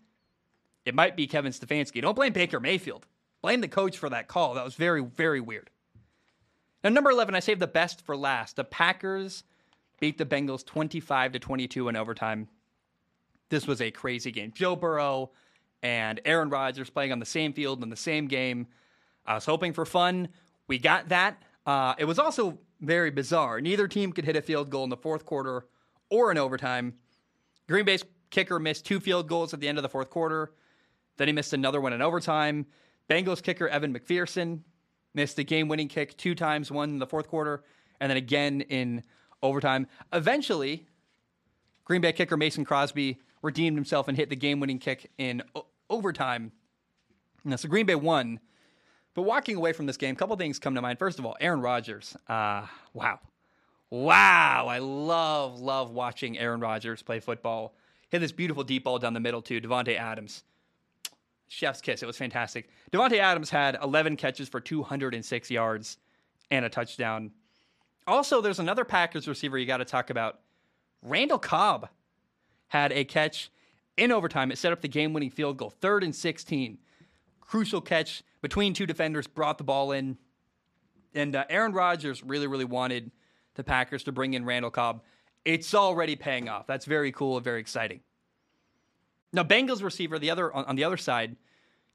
it might be Kevin Stefanski. Don't blame Baker Mayfield. Blame the coach for that call. That was very, very weird. Now, number 11, I saved the best for last. The Packers beat the Bengals 25 to 22 in overtime. This was a crazy game. Joe Burrow and Aaron Rodgers playing on the same field in the same game. I was hoping for fun. We got that. Uh, it was also very bizarre. Neither team could hit a field goal in the fourth quarter or in overtime. Green Bay's kicker missed two field goals at the end of the fourth quarter. Then he missed another one in overtime. Bengals kicker Evan McPherson missed the game winning kick two times, one in the fourth quarter, and then again in overtime. Eventually, Green Bay kicker Mason Crosby redeemed himself and hit the game winning kick in o- overtime. Now, so Green Bay won. But walking away from this game, a couple things come to mind. First of all, Aaron Rodgers. Uh, wow. Wow, I love, love watching Aaron Rodgers play football. Hit this beautiful deep ball down the middle to Davante Adams. Chef's kiss. It was fantastic. Davante Adams had 11 catches for 206 yards and a touchdown. Also, there's another Packers receiver you got to talk about. Randall Cobb had a catch in overtime. It set up the game winning field goal, third and 16. Crucial catch between two defenders, brought the ball in. And uh, Aaron Rodgers really, really wanted the Packers to bring in Randall Cobb. It's already paying off. That's very cool and very exciting. Now, Bengals receiver, the other on, the other side,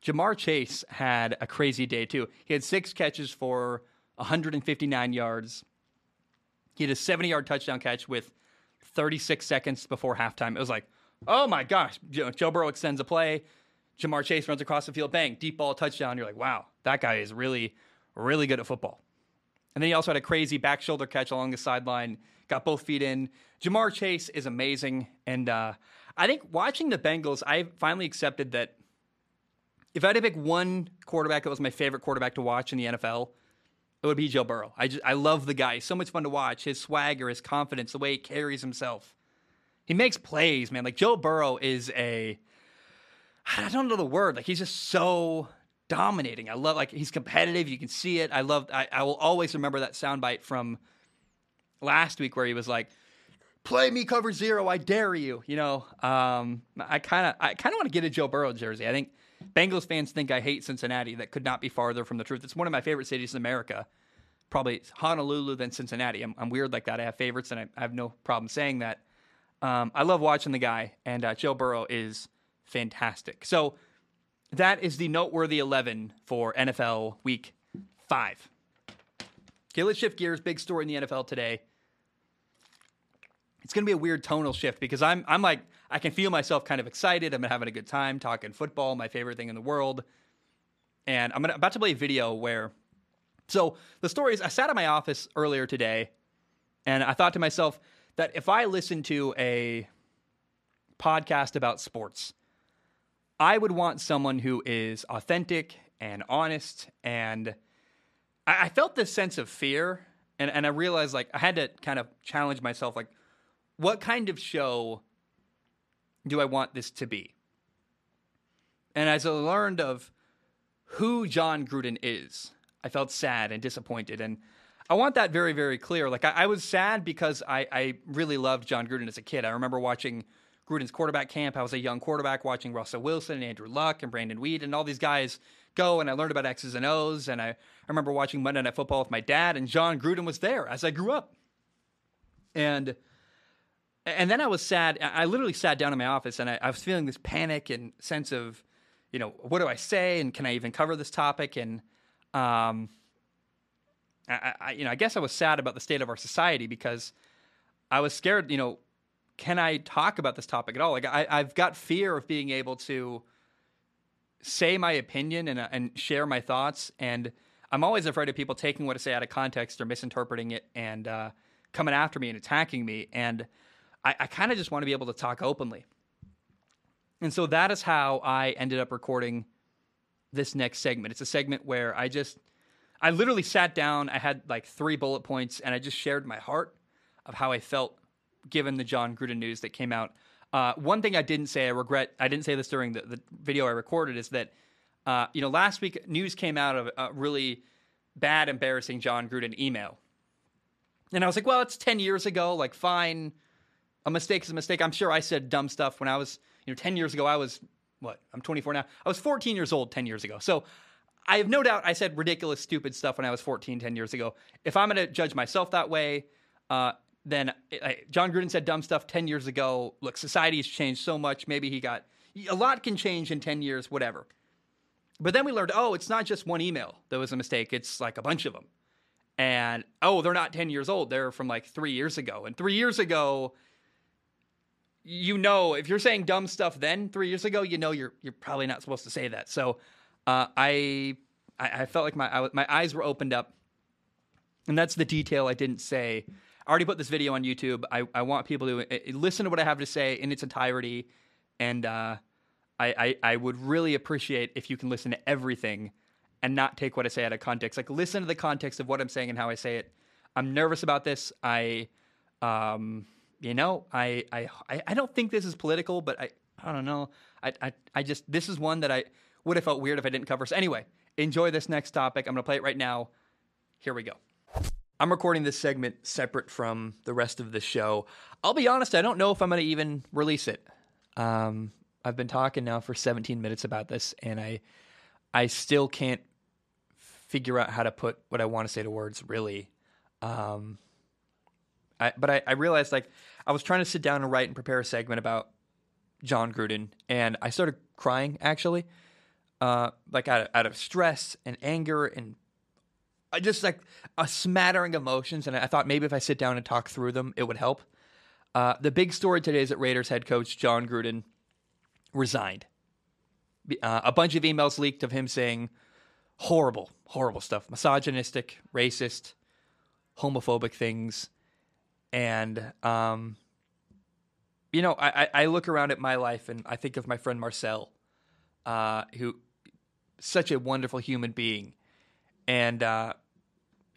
Ja'Marr Chase had a crazy day too. He had six catches for 159 yards. He had a 70 yard touchdown catch with 36 seconds before halftime. It was like, oh my gosh, Joe Burrow extends a play. Ja'Marr Chase runs across the field, bang, deep ball, touchdown. You're like, wow, that guy is really, really good at football. And then he also had a crazy back shoulder catch along the sideline, got both feet in. Ja'Marr Chase is amazing. And uh, I think watching the Bengals, I finally accepted that if I had to pick one quarterback that was my favorite quarterback to watch in the NFL, it would be Joe Burrow. I, just, I love the guy. He's so much fun to watch. His swagger, his confidence, the way he carries himself. He makes plays, man. Like Joe Burrow is a, I don't know the word. Like he's just so dominating. I love like he's competitive. You can see it. I love. I, I will always remember that soundbite from last week where he was like, "Play me cover zero. I dare you." You know. Um, I kind of I kind of want to get a Joe Burrow jersey. I think Bengals fans think I hate Cincinnati. That could not be farther from the truth. It's one of my favorite cities in America. Probably Honolulu than Cincinnati. I'm, I'm weird like that. I have favorites, and I, I have no problem saying that. Um, I love watching the guy, and uh, Joe Burrow is fantastic. So that is the noteworthy 11 for NFL week five. Okay, let's shift gears. Big story in the NFL today. It's going to be a weird tonal shift because I'm, I'm like, I can feel myself kind of excited. I'm having a good time talking football, my favorite thing in the world. and I'm about to play a video where. So the story is, I sat in my office earlier today, and I thought to myself that if I listened to a podcast about sports, I would want someone who is authentic and honest. And I, I felt this sense of fear, and, and I realized like I had to kind of challenge myself, like, what kind of show do I want this to be? And as I learned of who Jon Gruden is, I felt sad and disappointed. And I want that very, very clear. Like, I, I was sad because I, I really loved Jon Gruden as a kid. I remember watching Gruden's quarterback camp. I was a young quarterback watching Russell Wilson and Andrew Luck and Brandon Weed and all these guys go. And I learned about X's and O's. And I, I remember watching Monday Night Football with my dad, and Jon Gruden was there as I grew up. And and then I was sad. I literally sat down in my office and I, I, was feeling this panic and sense of, you know, what do I say and can I even cover this topic? And, um, I, I, you know, I guess I was sad about the state of our society because I was scared. You know, can I talk about this topic at all? Like, I, I've got fear of being able to say my opinion and and share my thoughts, and I'm always afraid of people taking what I say out of context or misinterpreting it and uh, coming after me and attacking me. And I, I kind of just want to be able to talk openly. And so that is how I ended up recording this next segment. It's a segment where I just, I literally sat down, I had like three bullet points, and I just shared my heart of how I felt given the Jon Gruden news that came out. Uh, one thing I didn't say, I regret, I didn't say this during the, the video I recorded, is that, uh, you know, last week news came out of a really bad, embarrassing Jon Gruden email. And I was like, well, it's 10 years ago, like, fine a mistake is a mistake. I'm sure I said dumb stuff when I was, you know, 10 years ago. I was, what? I'm 24 now. I was 14 years old 10 years ago. So I have no doubt I said ridiculous, stupid stuff when I was 14, 10 years ago. If I'm going to judge myself that way, uh, then I, Jon Gruden said dumb stuff 10 years ago. Look, society has changed so much. Maybe he got a lot can change in 10 years, whatever. But then we learned, oh, it's not just one email that was a mistake. It's like a bunch of them. And oh, they're not 10 years old. They're from like three years ago. And three years ago, you know if you're saying dumb stuff then three years ago, you know you're you're probably not supposed to say that. So uh, I, I, felt like my my eyes were opened up, and that's the detail I didn't say. I already put this video on YouTube. I, I want people to uh, listen to what I have to say in its entirety, and uh, I, I I would really appreciate if you can listen to everything and not take what I say out of context. Like listen to the context of what I'm saying and how I say it. I'm nervous about this. I um you know, I, I, I don't think this is political, but I, I don't know. I, I, I just, this is one that I would have felt weird if I didn't cover. So anyway, enjoy this next topic. I'm going to play it right now. Here we go. I'm recording this segment separate from the rest of the show. I'll be honest, I don't know if I'm going to even release it. Um, I've been talking now for 17 minutes about this, and I, I still can't figure out how to put what I want to say to words. Really, um, I, but I, I realized like I was trying to sit down and write and prepare a segment about Jon Gruden, and I started crying actually, uh, like out of, out of stress and anger and just like a smattering of emotions. And I thought maybe if I sit down and talk through them, it would help. Uh, the big story today is that Raiders head coach Jon Gruden resigned. Uh, a bunch of emails leaked of him saying horrible, horrible stuff, misogynistic, racist, homophobic things and um, you know, I, I look around at my life and I think of my friend Marcel, uh, who such a wonderful human being, and uh,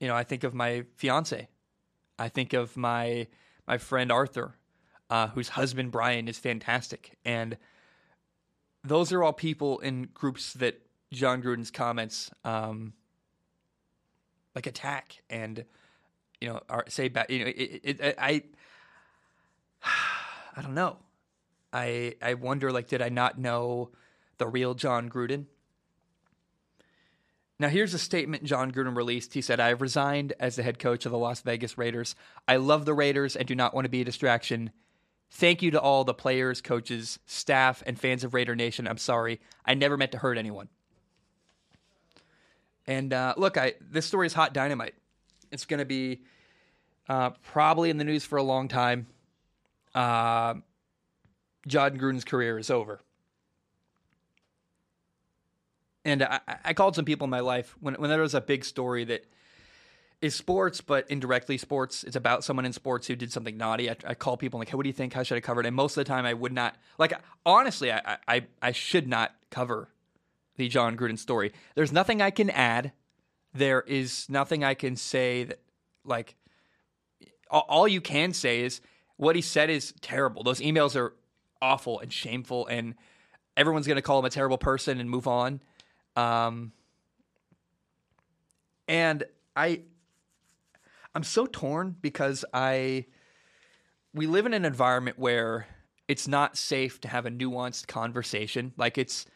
you know, I think of my fiance, I think of my my friend Arthur, uh, whose husband Brian is fantastic, and those are all people in groups that Jon Gruden's comments um, like attack and you know, or say back, you know, it, it, it, I, I don't know. I, I wonder, like, did I not know the real Jon Gruden? Now, here's a statement Jon Gruden released. He said, I have resigned as the head coach of the Las Vegas Raiders. I love the Raiders and do not want to be a distraction. Thank you to all the players, coaches, staff, and fans of Raider Nation. I'm sorry. I never meant to hurt anyone. And uh, look, I this story is hot dynamite. It's going to be uh, probably in the news for a long time. Uh, Jon Gruden's career is over. And I, I called some people in my life when when there was a big story that is sports, but indirectly sports. It's about someone in sports who did something naughty. I, I call people like, "Hey, what do you think? How should I cover it?" And most of the time, I would not like. Honestly, I I, I should not cover the Jon Gruden story. There's nothing I can add. There is nothing I can say that like. All you can say is what he said is terrible. Those emails are awful and shameful, and everyone's going to call him a terrible person and move on. Um, and I I'm so torn because I we live in an environment where it's not safe to have a nuanced conversation. Like it's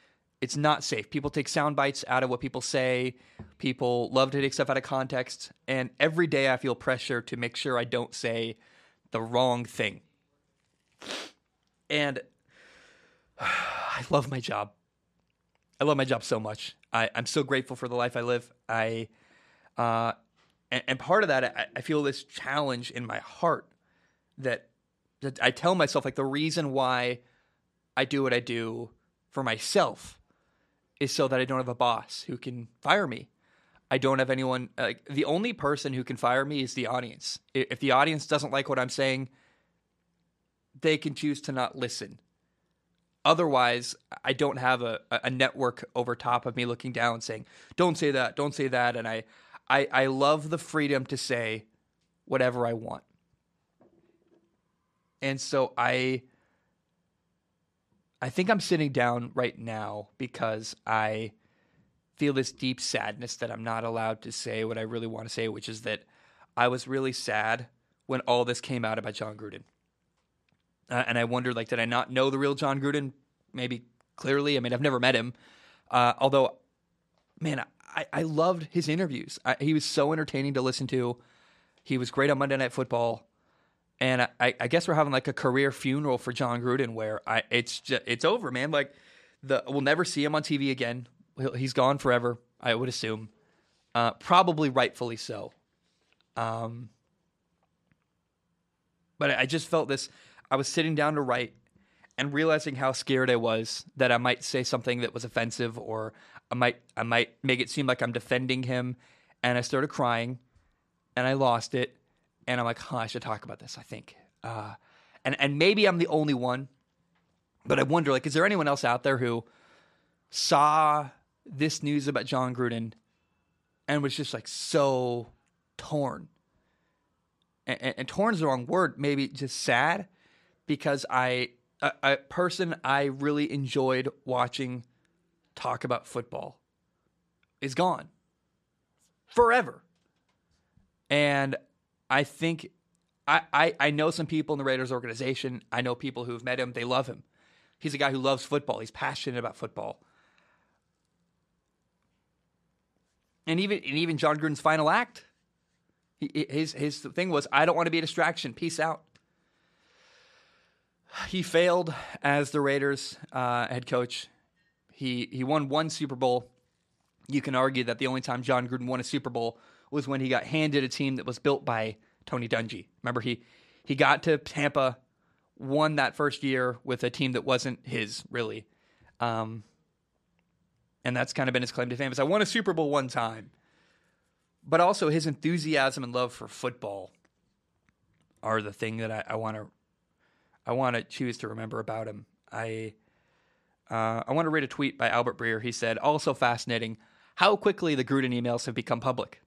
it's not safe. People take sound bites out of what people say. People love to take stuff out of context. And every day I feel pressure to make sure I don't say the wrong thing. And I love my job. I love my job so much. I, I'm so grateful for the life I live. I uh, and, and part of that, I, I, feel this challenge in my heart that, that I tell myself, like, the reason why I do what I do for myself is so that I don't have a boss who can fire me. I don't have anyone, like, the only person who can fire me is the audience. If the audience doesn't like what I'm saying, they can choose to not listen. Otherwise, I don't have a, a network over top of me looking down and saying, don't say that, don't say that. And I, I, I love the freedom to say whatever I want. And so I I think I'm sitting down right now because I feel this deep sadness that I'm not allowed to say what I really want to say, which is that I was really sad when all this came out about Jon Gruden. Uh, and I wondered, like, did I not know the real Jon Gruden? Maybe clearly. I mean, I've never met him. Uh, although, man, I, I loved his interviews. I, he was so entertaining to listen to. He was great on Monday Night Football. And I, I guess we're having like a career funeral for Jon Gruden where I it's just, it's over, man. Like the we'll never see him on TV again. He's gone forever, I would assume. Uh, probably rightfully so. Um, but I just felt this. I was sitting down to write and realizing how scared I was that I might say something that was offensive or I might I might make it seem like I'm defending him, and I started crying, and I lost it, and I'm like, huh, I should talk about this. I think, uh, and and maybe I'm the only one, but I wonder, like, is there anyone else out there who saw this news about Jon Gruden and was just like so torn? And, and, and torn is the wrong word. Maybe just sad because I a, a person I really enjoyed watching talk about football is gone forever. And I think I, I, I know some people in the Raiders organization. I know people who've met him. They love him. He's a guy who loves football. He's passionate about football. And even and even Jon Gruden's final act, he, his his thing was, "I don't want to be a distraction. Peace out." He failed as the Raiders uh, head coach. He he won one Super Bowl. You can argue that the only time Jon Gruden won a Super Bowl was when he got handed a team that was built by Tony Dungy. Remember he he got to Tampa, won that first year with a team that wasn't his really, um, and that's kind of been his claim to fame. Is I won a Super Bowl one time, but also his enthusiasm and love for football are the thing that I want to I want to choose to remember about him. I uh, I want to read a tweet by Albert Breer. He said, also fascinating, how quickly the Gruden emails have become public.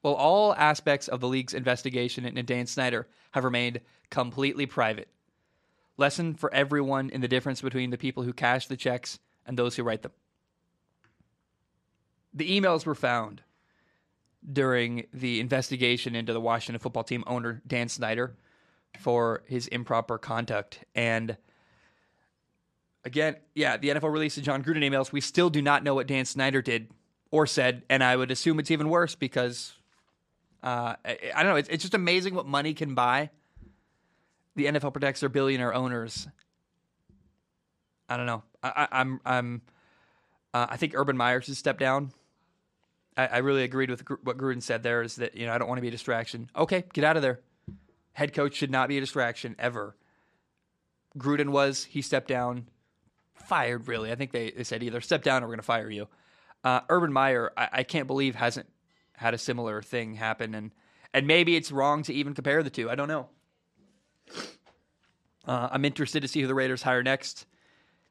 Well, all aspects of the league's investigation into Dan Snyder have remained completely private. Lesson for everyone in the difference between the people who cash the checks and those who write them. The emails were found during the investigation into the Washington football team owner, Dan Snyder, for his improper conduct. And again, yeah, the NFL released the Jon Gruden emails. We still do not know what Dan Snyder did or said, and I would assume it's even worse because uh, I, I, don't know. It's, it's just amazing what money can buy. The NFL protects their billionaire owners. I don't know. I, am I'm, I'm uh, I think Urban Meyer should step down. I, I really agreed with what Gruden said. There is that you know I don't want to be a distraction. Okay, get out of there. Head coach should not be a distraction ever. Gruden was. He stepped down fired, really. I think they, they said either step down or we're going to fire you. Uh, Urban Meyer, I, I can't believe hasn't had a similar thing happen, and and maybe it's wrong to even compare the two. I don't know. Uh, I'm interested to see who the Raiders hire next.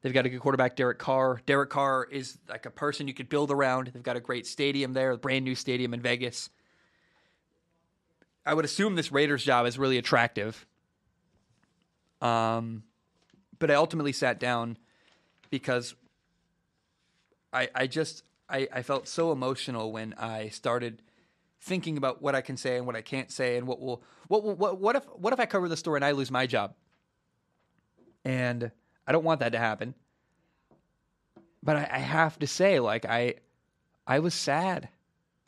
They've got a good quarterback, Derek Carr. Derek Carr is like a person you could build around. They've got a great stadium there, a brand new stadium in Vegas. I would assume this Raiders job is really attractive. Um, but I ultimately sat down because I I just I, I felt so emotional when I started thinking about what I can say and what I can't say and what will what will, what what if what if I cover the story and I lose my job? And I don't want that to happen. But I, I have to say, like I I was sad.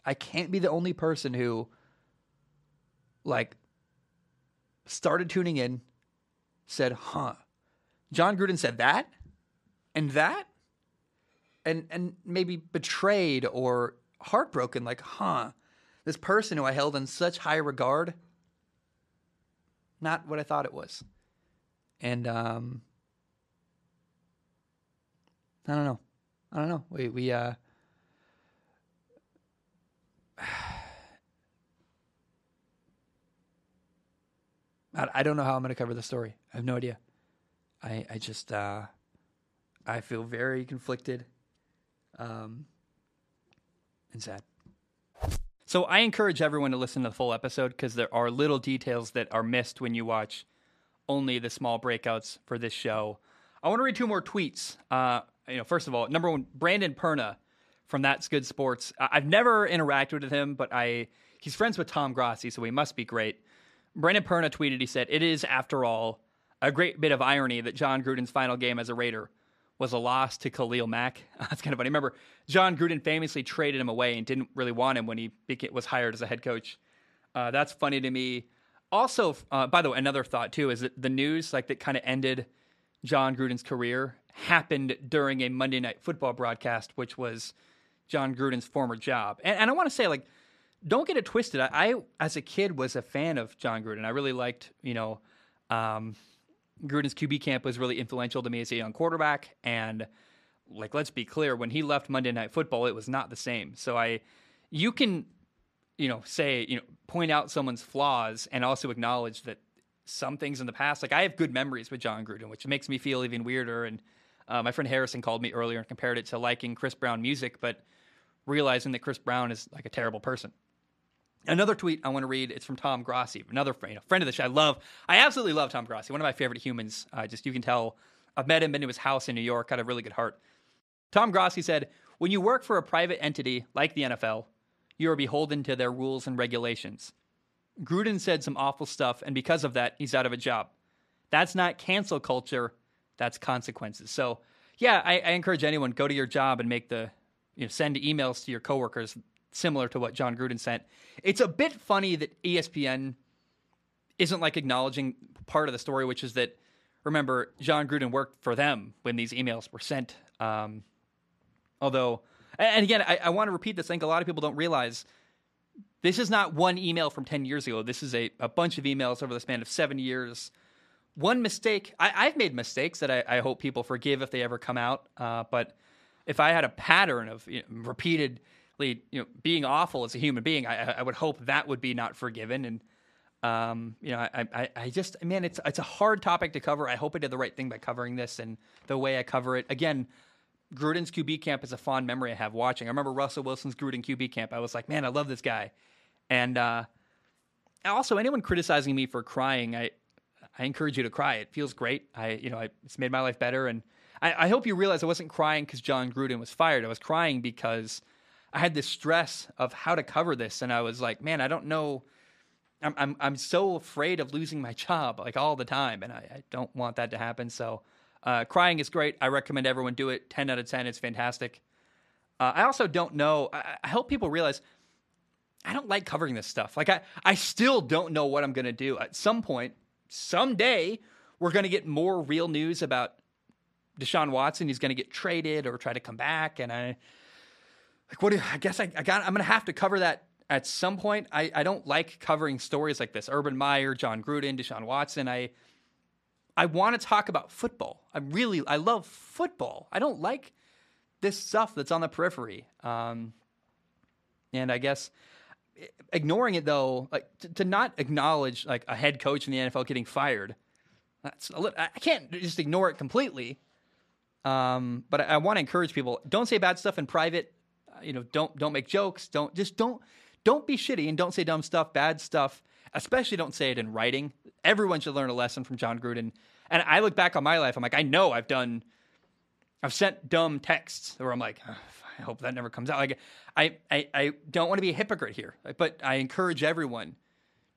I can't be the only person who like started tuning in, said, huh. Jon Gruden said that and that and and maybe betrayed or heartbroken, like, huh, this person who I held in such high regard, not what I thought it was. And um I don't know. I don't know. We we uh I, I don't know how I'm going to cover the story. I have no idea. I I just uh I feel very conflicted um and sad. So I encourage everyone to listen to the full episode because there are little details that are missed when you watch only the small breakouts for this show. I want to read two more tweets. Uh, you know, first of all, number one, Brandon Perna from That's Good Sports. I've never interacted with him, but I he's friends with Tom Grossi, so he must be great. Brandon Perna tweeted, he said, It is, after all, a great bit of irony that Jon Gruden's final game as a Raider was a loss to Khalil Mack. That's kind of funny. Remember, Jon Gruden famously traded him away and didn't really want him when he was hired as a head coach. Uh, that's funny to me. Also, uh, by the way, another thought too is that the news like that kind of ended Jon Gruden's career happened during a Monday Night Football broadcast, which was Jon Gruden's former job. And, and I want to say, like, don't get it twisted. I, I, as a kid, was a fan of Jon Gruden. I really liked, you know, um, Gruden's QB camp was really influential to me as a young quarterback. And, like, let's be clear, when he left Monday Night Football, it was not the same. So I, you can, you know, say, you know, point out someone's flaws and also acknowledge that some things in the past. Like I have good memories with Jon Gruden, which makes me feel even weirder. And uh, my friend Harrison called me earlier and compared it to liking Chris Brown music, but realizing that Chris Brown is like a terrible person. Another tweet I want to read. It's from Tom Grossi, another friend, know, friend of the show. I love, I absolutely love Tom Grossi. One of my favorite humans. Uh, just you can tell. I've met him, been to his house in New York. Got a really good heart. Tom Grossi said, "When you work for a private entity like the NFL, you are beholden to their rules and regulations. Gruden said some awful stuff, and because of that, he's out of a job. That's not cancel culture. That's consequences. So, yeah, I, I encourage anyone go to your job and make the you know send emails to your coworkers similar to what Jon Gruden sent. It's a bit funny that ESPN isn't like acknowledging part of the story, which is that remember Jon Gruden worked for them when these emails were sent. Um, although, and again, I, I want to repeat this. I think a lot of people don't realize this is not one email from 10 years ago. This is a, a bunch of emails over the span of seven years. One mistake, I, have made mistakes that I, I, hope people forgive if they ever come out. Uh, but if I had a pattern of you know, repeatedly you know, being awful as a human being, I, I, would hope that would be not forgiven. And, um, you know, I, I, I just, man, it's, it's a hard topic to cover. I hope I did the right thing by covering this and the way I cover it. Again, Gruden's QB camp is a fond memory I have watching. I remember Russell Wilson's Gruden QB camp. I was like, man, I love this guy. And uh, also, anyone criticizing me for crying, I I encourage you to cry. It feels great. I you know I, it's made my life better, and I, I hope you realize I wasn't crying because Jon Gruden was fired. I was crying because I had this stress of how to cover this, and I was like, man, I don't know. I'm I'm I'm so afraid of losing my job like all the time, and I, I don't want that to happen. So. Uh, crying is great. I recommend everyone do it. 10 out of 10. It's fantastic. Uh, I also don't know. I, I hope people realize I don't like covering this stuff. Like I, I still don't know what I'm to do. At some point, someday, we're to get more real news about Deshaun Watson. He's to get traded or try to come back, and I, like, what? Do, I guess I, I got. I'm to have to cover that at some point. I, I don't like covering stories like this. Urban Meyer, Jon Gruden, Deshaun Watson. I, I want to talk about football. I really, I love football. I don't like this stuff that's on the periphery. Um, and I guess ignoring it though, like to, to, not acknowledge like a head coach in the NFL getting fired, that's a little, I can't just ignore it completely. Um, but I, I want to encourage people: don't say bad stuff in private. You know, don't don't make jokes. Don't just don't don't be shitty and don't say dumb stuff, bad stuff. Especially don't say it in writing. Everyone should learn a lesson from Jon Gruden. And I look back on my life. I'm like, I know I've done. I've sent dumb texts where I'm like, I hope that never comes out. Like, I, I, I don't want to be a hypocrite here, but I encourage everyone,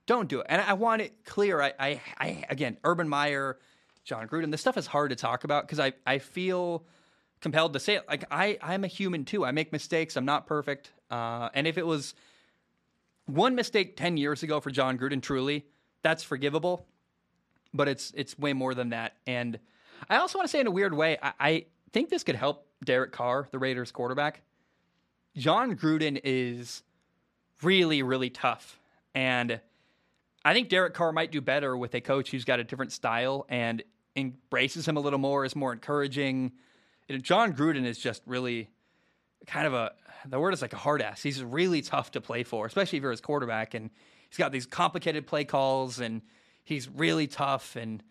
don't do it. And I want it clear. I, I, I again, Urban Meyer, Jon Gruden, this stuff is hard to talk about because I, I feel compelled to say it. Like, I, I'm a human too. I make mistakes. I'm not perfect. Uh, and if it was one mistake 10 years ago for Jon Gruden, truly, that's forgivable. But it's, it's way more than that. And I also want to say in a weird way, I, I think this could help Derek Carr, the Raiders quarterback. Jon Gruden is really, really tough. And I think Derek Carr might do better with a coach who's got a different style and embraces him a little more, is more encouraging. You know, Jon Gruden is just really kind of a the word is like a hard ass. He's really tough to play for, especially if you're his quarterback. And he's got these complicated play calls and he's really tough and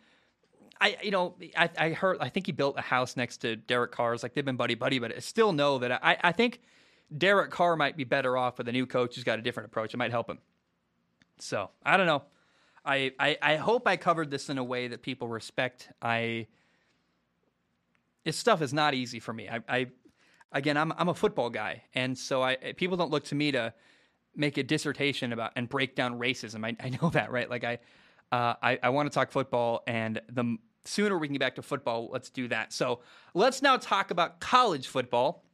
I you know I, I heard I think he built a house next to Derek Carr's like they've been buddy buddy, but I still know that I I think Derek Carr might be better off with a new coach who's got a different approach. It might help him. So I don't know. I, I I hope I covered this in a way that people respect. I this stuff is not easy for me. I, I again I'm I'm a football guy, and so I people don't look to me to make a dissertation about and break down racism. I, I know that, right? Like I uh, I, I want to talk football, and the sooner we can get back to football, let's do that. So let's now talk about college football.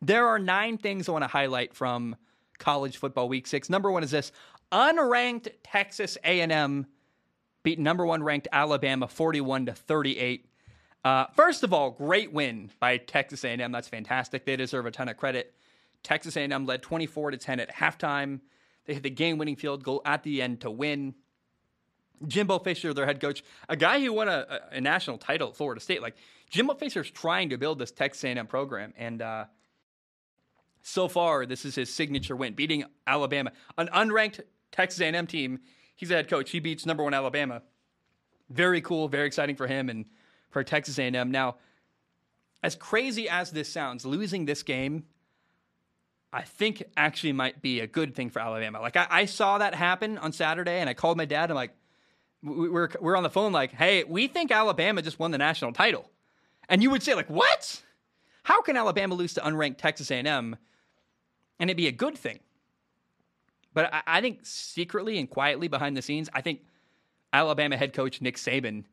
There are nine things I want to highlight from college football week six. Number one is this unranked Texas A&M beat number one ranked Alabama 41 to 38. Uh, first of all, great win by Texas A&M. That's fantastic. They deserve a ton of credit. Texas A&M led 24 to 10 at halftime. They hit the game-winning field goal at the end to win. Jimbo Fisher, their head coach, a guy who won a, a national title at Florida State. Like Jimbo Fisher's trying to build this Texas A&M program, and uh, so far this is his signature win, beating Alabama, an unranked Texas A&M team. He's a head coach. He beats number one Alabama. Very cool, very exciting for him and for Texas A&M. Now, as crazy as this sounds, losing this game, I think actually might be a good thing for Alabama. Like I, I saw that happen on Saturday, and I called my dad. I'm like we're we're on the phone like, hey, we think Alabama just won the national title, and you would say like, what? How can Alabama lose to unranked Texas A&M, and it be a good thing? But I, I think secretly and quietly behind the scenes, I think Alabama head coach Nick Saban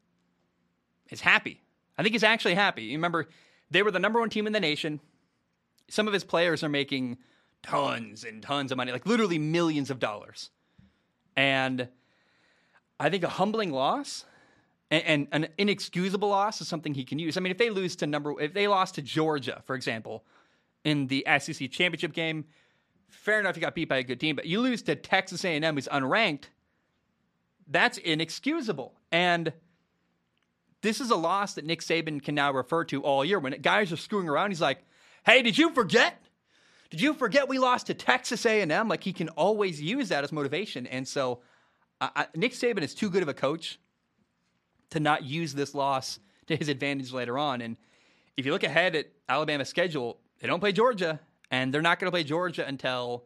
is happy. I think he's actually happy. You remember, they were the number one team in the nation. Some of his players are making tons and tons of money, like literally millions of dollars. And I think a humbling loss and, and, an inexcusable loss is something he can use. I mean, if they lose to number, if they lost to Georgia, for example, in the SEC championship game, fair enough, you got beat by a good team. But you lose to Texas A&M, who's unranked. That's inexcusable, and this is a loss that Nick Saban can now refer to all year. When guys are screwing around, he's like, "Hey, did you forget? Did you forget we lost to Texas A&M?" Like he can always use that as motivation, and so I, Nick Saban is too good of a coach to not use this loss to his advantage later on. And if you look ahead at Alabama's schedule, they don't play Georgia, and they're not going to play Georgia until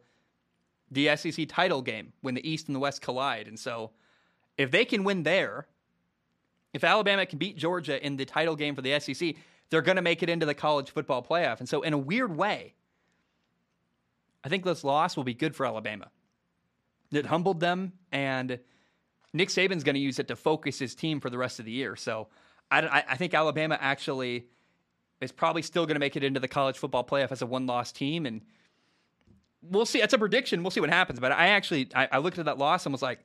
the SEC title game when the East and the West collide. And so, if they can win there, if Alabama can beat Georgia in the title game for the SEC, they're going to make it into the college football playoff. And so, in a weird way, I think this loss will be good for Alabama. It humbled them, and Nick Saban's going to use it to focus his team for the rest of the year. So I, I think Alabama actually is probably still going to make it into the college football playoff as a one-loss team, and we'll see. That's a prediction. We'll see what happens. But I actually I, I looked at that loss and was like,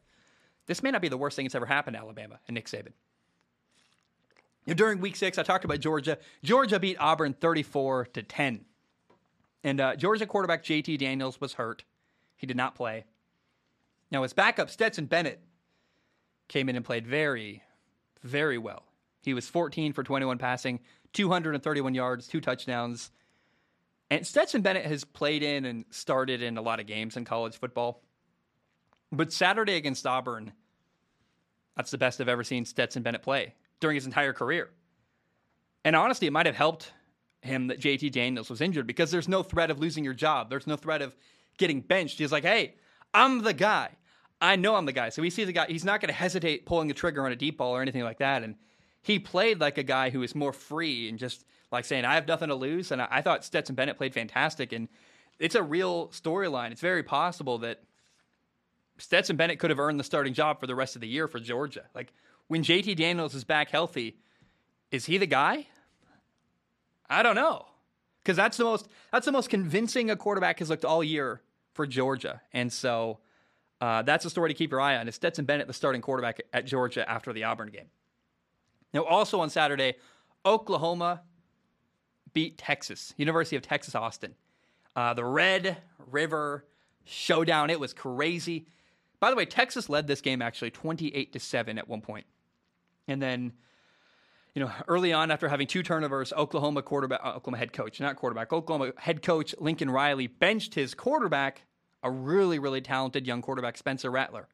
this may not be the worst thing that's ever happened to Alabama and Nick Saban. During week six, I talked about Georgia. Georgia beat Auburn 34 to 10. And uh, Georgia quarterback JT Daniels was hurt. He did not play. Now, his backup, Stetson Bennett, came in and played very, very well. He was 14 for 21 passing, 231 yards, two touchdowns. And Stetson Bennett has played in and started in a lot of games in college football. But Saturday against Auburn, that's the best I've ever seen Stetson Bennett play during his entire career. And honestly, it might have helped him that JT Daniels was injured because there's no threat of losing your job. There's no threat of getting benched. He's like, hey, I'm the guy. I know I'm the guy. So he sees the guy. He's not going to hesitate pulling the trigger on a deep ball or anything like that. And he played like a guy who is more free and just like saying, I have nothing to lose. And I, I thought Stetson Bennett played fantastic. And it's a real storyline. It's very possible that Stetson Bennett could have earned the starting job for the rest of the year for Georgia. Like when JT Daniels is back healthy, is he the guy? I don't know. Because that's the most that's the most convincing a quarterback has looked all year for Georgia. And so uh, that's a story to keep your eye on. Is Stetson Bennett the starting quarterback at Georgia after the Auburn game? Now, also on Saturday, Oklahoma beat Texas, University of Texas Austin. Uh, the Red River Showdown. It was crazy. By the way, Texas led this game actually 28 to 7 at one point. And then you know, early on after having two turnovers, Oklahoma quarterback, uh, Oklahoma head coach, not quarterback, Oklahoma head coach Lincoln Riley benched his quarterback, a really, really talented young quarterback, Spencer Rattler.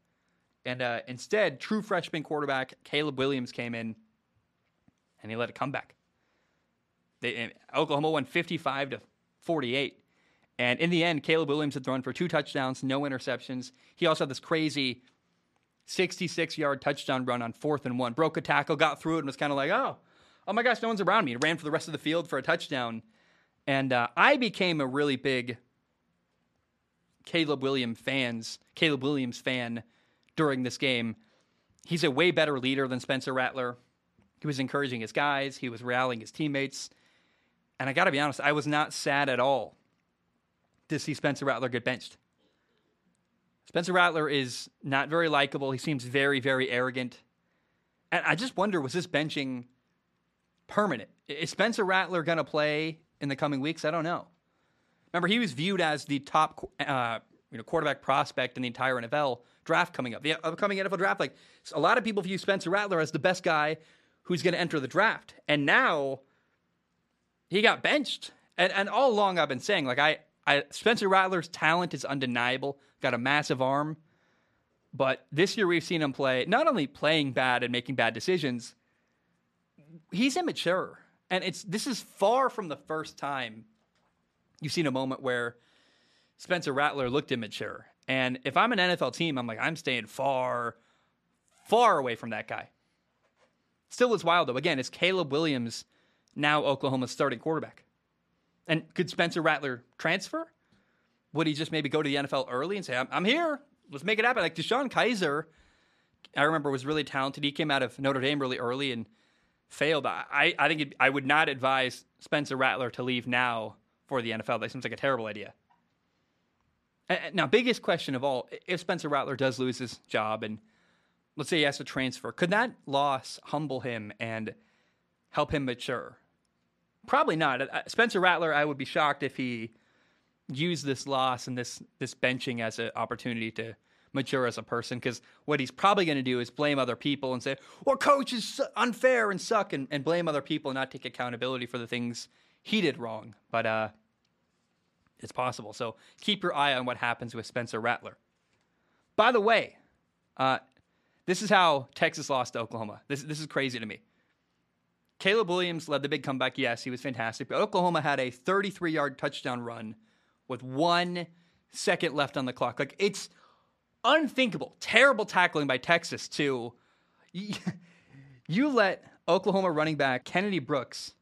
And uh, instead, true freshman quarterback Caleb Williams came in and he led a comeback. They, Oklahoma won 55 to 48. And in the end, Caleb Williams had thrown for two touchdowns, no interceptions. He also had this crazy 66 yard touchdown run on fourth and one. Broke a tackle, got through it, and was kind of like, oh, oh my gosh, no one's around me. Ran for the rest of the field for a touchdown. And uh, I became a really big Caleb Williams fans, Caleb Williams fan during this game. He's a way better leader than Spencer Rattler. He was encouraging his guys, he was rallying his teammates. And I got to be honest, I was not sad at all to see Spencer Rattler get benched. Spencer Rattler is not very likable. He seems very, very arrogant. And I just wonder was this benching permanent? Is Spencer Rattler going to play in the coming weeks? I don't know. Remember, he was viewed as the top uh, you know, quarterback prospect in the entire NFL draft coming up, the upcoming NFL draft. Like a lot of people view Spencer Rattler as the best guy who's going to enter the draft, and now he got benched. And, and all along, I've been saying like I, I Spencer Rattler's talent is undeniable got a massive arm. But this year we've seen him play not only playing bad and making bad decisions, he's immature. And it's this is far from the first time you've seen a moment where Spencer Rattler looked immature. And if I'm an NFL team, I'm like, I'm staying far, far away from that guy. Still is wild though. Again, it's Caleb Williams now Oklahoma's starting quarterback. And could Spencer Rattler transfer? Would he just maybe go to the NFL early and say, I'm, I'm here, let's make it happen? Like DeShone Kizer, I remember was really talented. He came out of Notre Dame really early and failed. I, I think it, I would not advise Spencer Rattler to leave now for the NFL. That seems like a terrible idea. Now, biggest question of all: if Spencer Rattler does lose his job, and let's say he has to transfer, could that loss humble him and help him mature? Probably not. Spencer Rattler, I would be shocked if he use this loss and this this benching as an opportunity to mature as a person because what he's probably going to do is blame other people and say, well, coach is unfair and suck and, and blame other people and not take accountability for the things he did wrong. But uh, it's possible. So keep your eye on what happens with Spencer Rattler. By the way, uh, this is how Texas lost to Oklahoma. This, this is crazy to me. Caleb Williams led the big comeback. Yes, he was fantastic. But Oklahoma had a 33 yard touchdown run with one second left on the clock. Like it's unthinkable. Terrible tackling by Texas too. You let Oklahoma running back Kennedy Brooks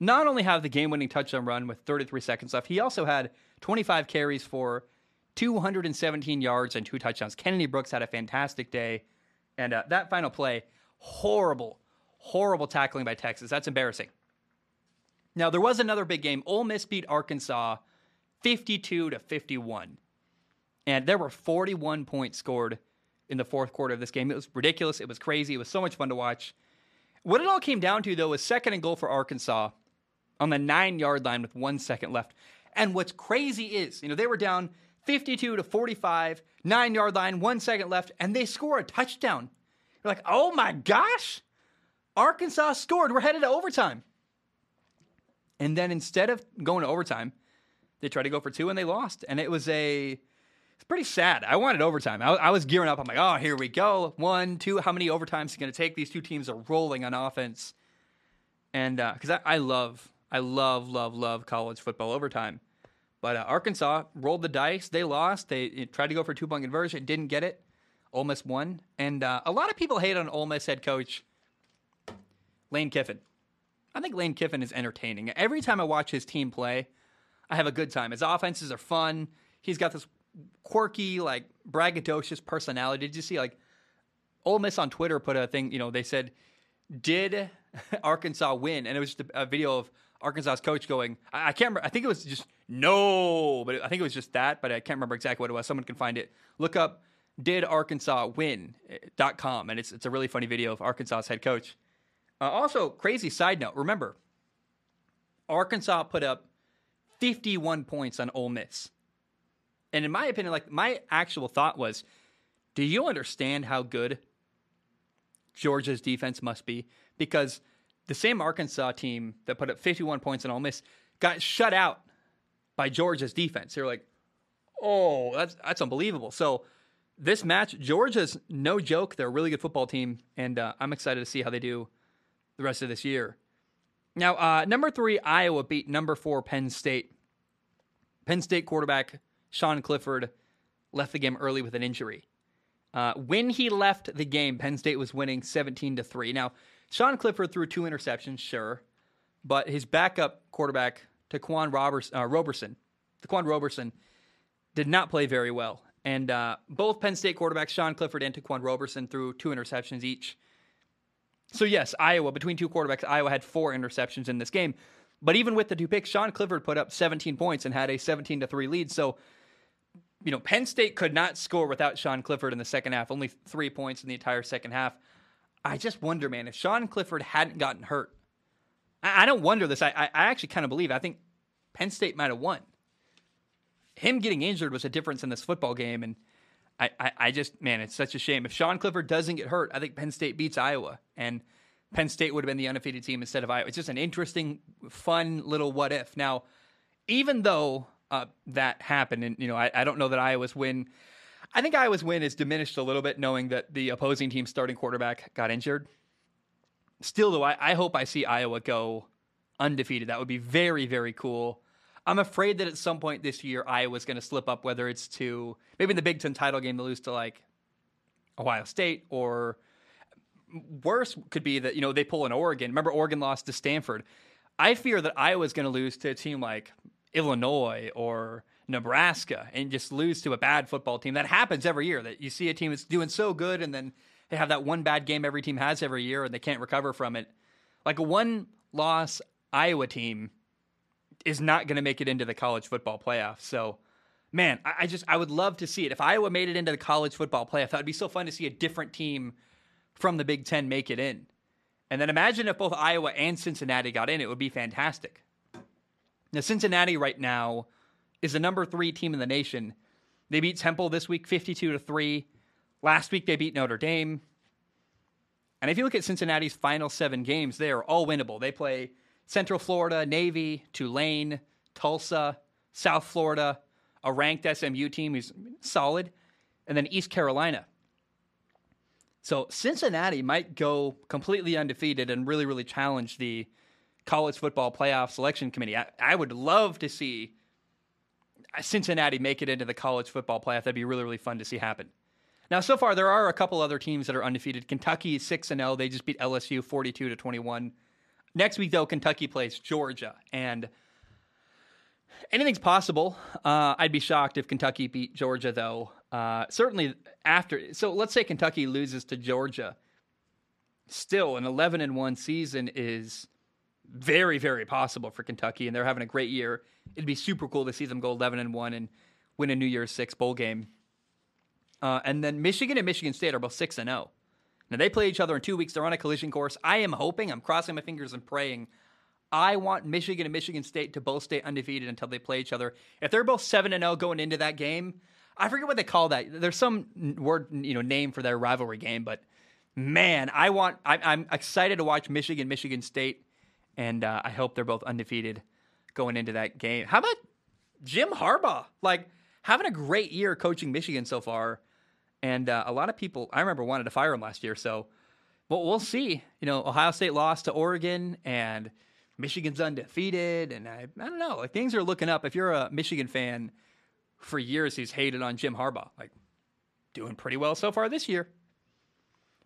not only have the game-winning touchdown run with 33 seconds left, he also had 25 carries for 217 yards and two touchdowns. Kennedy Brooks had a fantastic day, and uh, that final play, horrible, horrible tackling by Texas. That's embarrassing. Now there was another big game. Ole Miss beat Arkansas 52 to 51. And there were 41 points scored in the fourth quarter of this game. It was ridiculous. It was crazy. It was so much fun to watch. What it all came down to, though, was second and goal for Arkansas on the nine yard line with one second left. And what's crazy is, you know, they were down 52 to 45, nine yard line, one second left, and they score a touchdown. You're like, oh my gosh, Arkansas scored. We're headed to overtime. And then instead of going to overtime, they tried to go for two and they lost. And it was a it's pretty sad. I wanted overtime. I, I was gearing up. I'm like, oh, here we go. One, two. How many overtimes is it going to take? These two teams are rolling on offense. And because uh, I, I love, I love, love, love college football overtime. But uh, Arkansas rolled the dice. They lost. They tried to go for two point conversion, didn't get it. Ole Miss won. And uh, a lot of people hate on Ole Miss head coach Lane Kiffin. I think Lane Kiffin is entertaining. Every time I watch his team play, I have a good time. His offenses are fun. He's got this quirky, like braggadocious personality. Did you see like Ole Miss on Twitter put a thing? You know, they said, "Did Arkansas win?" And it was just a, video of Arkansas's coach going, I, I, can't remember. I think it was just no, but I think it was just that, but I can't remember exactly what it was. Someone can find it. Look up "Did Arkansas Win?" and it's it's a really funny video of Arkansas's head coach. Uh, also, crazy side note. Remember, Arkansas put up 51 points on Ole Miss. And in my opinion, like my actual thought was, do you understand how good Georgia's defense must be? Because the same Arkansas team that put up 51 points on Ole Miss got shut out by Georgia's defense. They're like, oh, that's that's unbelievable. So this match, Georgia's no joke. They're a really good football team, and uh, I'm excited to see how they do the rest of this year. Now, uh, number three, Iowa beat number four, Penn State. Penn State quarterback Sean Clifford left the game early with an injury. Uh, when he left the game, Penn State was winning 17 to 3. Now, Sean Clifford threw two interceptions, sure, but his backup quarterback, Ta'Quan Roberts, uh, Roberson, Ta'Quan Roberson, did not play very well. And uh, both Penn State quarterbacks, Sean Clifford and Ta'Quan Roberson, threw two interceptions each. So yes, Iowa between two quarterbacks, Iowa had four interceptions in this game. But even with the two picks, Sean Clifford put up 17 points and had a 17 to 3 lead. So, you know, Penn State could not score without Sean Clifford in the second half, only 3 points in the entire second half. I just wonder, man, if Sean Clifford hadn't gotten hurt. I, I don't wonder this. I, I actually kind of believe I think Penn State might have won. Him getting injured was a difference in this football game and I, I, I just, man, it's such a shame. If Sean Clifford doesn't get hurt, I think Penn State beats Iowa. And Penn State would have been the undefeated team instead of Iowa. It's just an interesting, fun little what if. Now, even though uh, that happened, and you know, I, I, don't know that Iowa's win. I think Iowa's win is diminished a little bit, knowing that the opposing team's starting quarterback got injured. Still, though, I, I hope I see Iowa go undefeated. That would be very, very cool. I'm afraid that at some point this year, Iowa's going to slip up, whether it's to maybe in the Big Ten title game, they lose to like Ohio State, or worse could be that, you know, they pull an Oregon. Remember, Oregon lost to Stanford. I fear that Iowa's going to lose to a team like Illinois or Nebraska and just lose to a bad football team. That happens every year that you see a team that's doing so good and then they have that one bad game every team has every year and they can't recover from it. Like a one loss Iowa team is not going to make it into the college football playoff. So, man, I, I, just I would love to see it. If Iowa made it into the college football playoff, that would be so fun to see a different team from the Big Ten make it in. And then imagine if both Iowa and Cincinnati got in, it would be fantastic. Now, Cincinnati right now is the number three team in the nation. They beat Temple this week 52 to 3. Last week they beat Notre Dame. And if you look at Cincinnati's final seven games, they are all winnable. They play Central Florida, Navy, Tulane, Tulsa, South Florida, a ranked SMU team who's solid, and then East Carolina. So Cincinnati might go completely undefeated and really, really challenge the college football playoff selection committee. I, I would love to see Cincinnati make it into the college football playoff. That'd be really, really fun to see happen. Now, so far there are a couple other teams that are undefeated. Kentucky is six and zero. Oh. They just beat LSU forty two to twenty one. Next week, though, Kentucky plays Georgia, and anything's possible. Uh, I'd be shocked if Kentucky beat Georgia, though. Uh, certainly after. So let's say Kentucky loses to Georgia. Still, an 11 and 1 season is very, very possible for Kentucky, and they're having a great year. It'd be super cool to see them go 11 and 1 and win a New Year's Six bowl game. Uh, and then Michigan and Michigan State are both 6 and 0. Now they play each other in two weeks. They're on a collision course. I am hoping, I'm crossing my fingers and praying. I want Michigan and Michigan State to both stay undefeated until they play each other. If they're both seven and zero oh going into that game, I forget what they call that. There's some word, you know, name for their rivalry game, but man, I want. I, am excited to watch Michigan, Michigan State, and uh, I hope they're both undefeated going into that game. How about Jim Harbaugh? Like having a great year coaching Michigan so far, and uh, a lot of people I remember wanted to fire him last year. So, well, we'll see. You know, Ohio State lost to Oregon, and Michigan's undefeated, and I, I don't know. Like things are looking up. If you're a Michigan fan, for years he's hated on Jim Harbaugh. Like doing pretty well so far this year.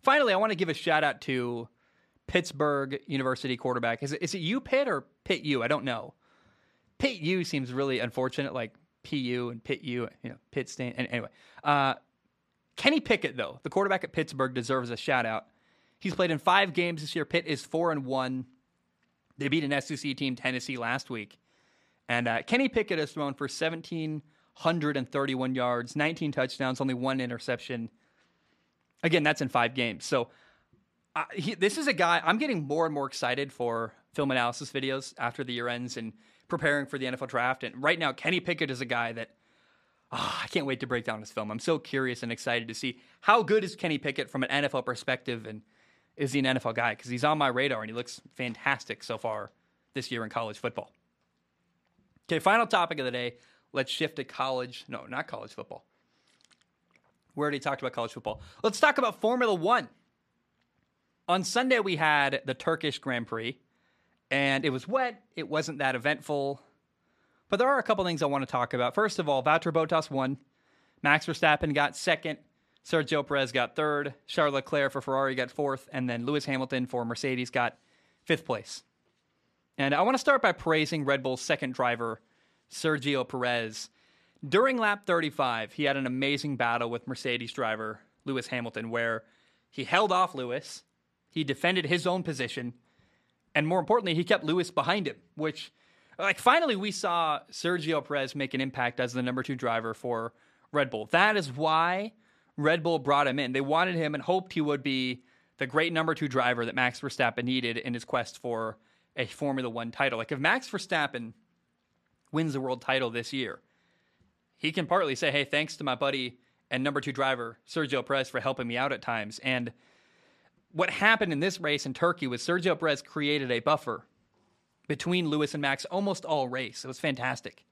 Finally, I want to give a shout out to Pittsburgh University quarterback. Is it, is it U Pitt or Pitt U? I don't know. Pitt U seems really unfortunate, like PU and Pitt U, you know, Pitt State. And anyway, uh, Kenny Pickett, though, the quarterback at Pittsburgh, deserves a shout out. He's played in five games this year. Pitt is four and one. They beat an SEC team, Tennessee, last week. And uh, Kenny Pickett has thrown for 1,731 yards, 19 touchdowns, only one interception. Again, that's in five games. So uh, he, this is a guy I'm getting more and more excited for film analysis videos after the year ends and preparing for the NFL draft. And right now, Kenny Pickett is a guy that oh, I can't wait to break down this film. I'm so curious and excited to see how good is Kenny Pickett from an NFL perspective and is he an NFL guy? Because he's on my radar and he looks fantastic so far this year in college football. Okay, final topic of the day. Let's shift to college. No, not college football. We already talked about college football. Let's talk about Formula One. On Sunday, we had the Turkish Grand Prix, and it was wet. It wasn't that eventful. But there are a couple things I want to talk about. First of all, Valtteri Bottas won. Max Verstappen got second. Sergio Perez got third. Charles Leclerc for Ferrari got fourth. And then Lewis Hamilton for Mercedes got fifth place. And I want to start by praising Red Bull's second driver, Sergio Perez. During lap 35, he had an amazing battle with Mercedes driver Lewis Hamilton, where he held off Lewis, he defended his own position, and more importantly, he kept Lewis behind him, which, like, finally we saw Sergio Perez make an impact as the number two driver for Red Bull. That is why Red Bull brought him in. They wanted him and hoped he would be the great number two driver that Max Verstappen needed in his quest for a Formula One title. Like, if Max Verstappen wins the world title this year, he can partly say, hey, thanks to my buddy and number two driver, Sergio Perez, for helping me out at times. And what happened in this race in Turkey was Sergio Perez created a buffer between Lewis and Max almost all race. It was fantastic.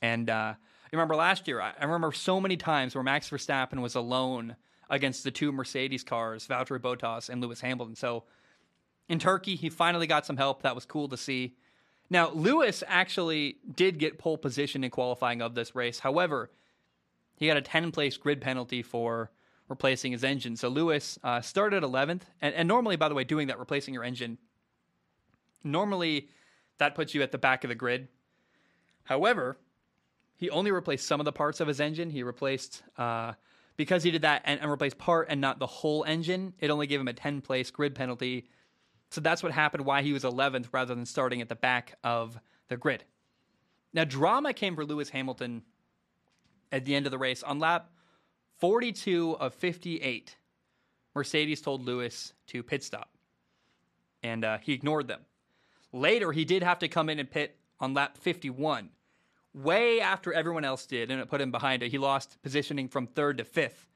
And uh, remember last year, I, I remember so many times where Max Verstappen was alone against the two Mercedes cars, Valtteri Bottas and Lewis Hamilton. So in Turkey, he finally got some help. That was cool to see. Now, Lewis actually did get pole position in qualifying of this race. However, he got a 10 place grid penalty for replacing his engine. So Lewis uh, started 11th. And, and normally, by the way, doing that, replacing your engine, normally that puts you at the back of the grid. However, he only replaced some of the parts of his engine. He replaced, uh, because he did that and, and replaced part and not the whole engine, it only gave him a 10 place grid penalty so that's what happened why he was 11th rather than starting at the back of the grid. Now, drama came for Lewis Hamilton at the end of the race. On lap 42 of 58, Mercedes told Lewis to pit stop, and uh, he ignored them. Later, he did have to come in and pit on lap 51, way after everyone else did, and it put him behind it. He lost positioning from third to fifth,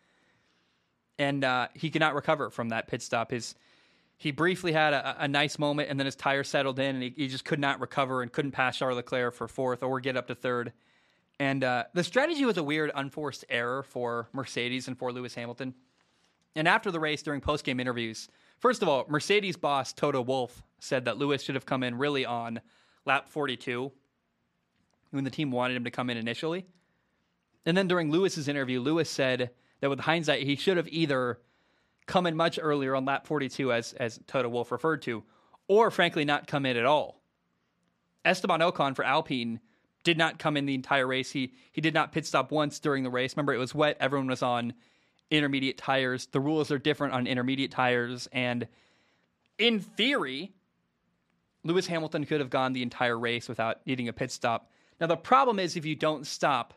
and uh, he could not recover from that pit stop. His he briefly had a, a, nice moment, and then his tire settled in, and he, he, just could not recover and couldn't pass Charles Leclerc for fourth or get up to third. And uh, the strategy was a weird, unforced error for Mercedes and for Lewis Hamilton. And after the race, during post game interviews, first of all, Mercedes boss Toto Wolff said that Lewis should have come in really on lap 42 when the team wanted him to come in initially. And then during Lewis's interview, Lewis said that with hindsight, he should have either come in much earlier on lap 42, as, as Toto Wolff referred to, or frankly, not come in at all. Esteban Ocon for Alpine did not come in the entire race. He, he did not pit stop once during the race. Remember, it was wet. Everyone was on intermediate tires. The rules are different on intermediate tires. And in theory, Lewis Hamilton could have gone the entire race without needing a pit stop. Now, the problem is if you don't stop,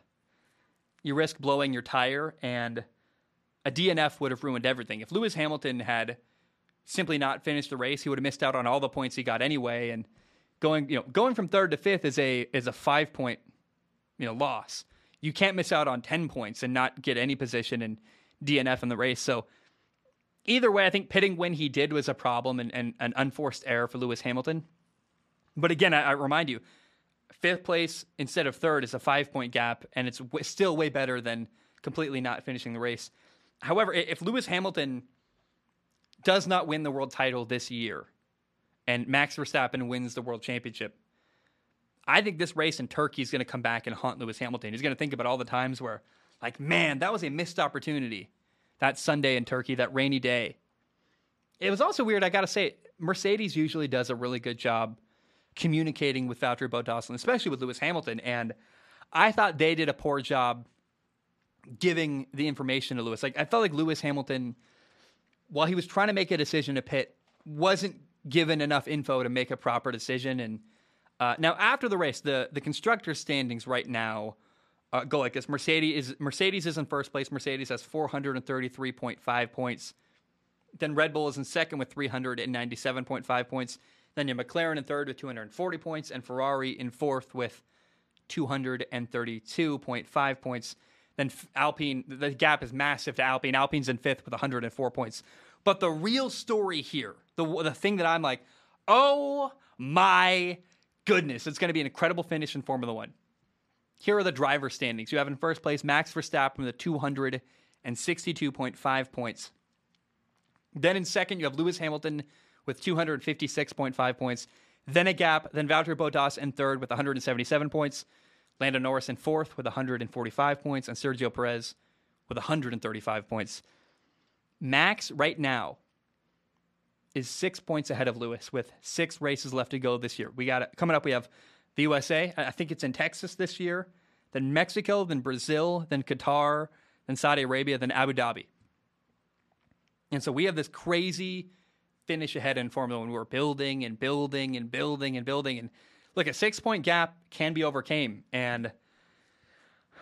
you risk blowing your tire and a DNF would have ruined everything. If Lewis Hamilton had simply not finished the race, he would have missed out on all the points he got anyway. And going, you know, going from third to fifth is a is a five point, you know, loss. You can't miss out on ten points and not get any position and DNF in the race. So either way, I think pitting when he did was a problem and, and an unforced error for Lewis Hamilton. But again, I, I remind you, fifth place instead of third is a five point gap, and it's w- still way better than completely not finishing the race. However, if Lewis Hamilton does not win the world title this year and Max Verstappen wins the world championship, I think this race in Turkey is going to come back and haunt Lewis Hamilton. He's going to think about all the times where, like, man, that was a missed opportunity. That Sunday in Turkey, that rainy day. It was also weird, I got to say, Mercedes usually does a really good job communicating with Valtteri Bottas and especially with Lewis Hamilton. And I thought they did a poor job giving the information to Lewis. Like I felt like Lewis Hamilton, while he was trying to make a decision to pit, wasn't given enough info to make a proper decision. And uh, now after the race, the the constructor standings right now uh, go like this: Mercedes is Mercedes is in first place. Mercedes has 433.5 points. Then Red Bull is in second with 397.5 points. Then you have McLaren in third with 240 points, and Ferrari in fourth with 232.5 points. Then Alpine, the gap is massive to Alpine. Alpine's in fifth with 104 points. But the real story here, the the thing that I'm like, oh my goodness, it's going to be an incredible finish in Formula One. Here are the driver standings. You have in first place Max Verstappen with 262.5 points. Then in second, you have Lewis Hamilton with 256.5 points. Then a gap. Then Valtteri Bottas in third with 177 points. Lando Norris in fourth with 145 points, and Sergio Perez with 135 points. Max right now is six points ahead of Lewis with six races left to go this year. We got it coming up. We have the USA. I think it's in Texas this year. Then Mexico. Then Brazil. Then Qatar. Then Saudi Arabia. Then Abu Dhabi. And so we have this crazy finish ahead in Formula One. We're building and building and building and building and look, a six point gap can be overcame. And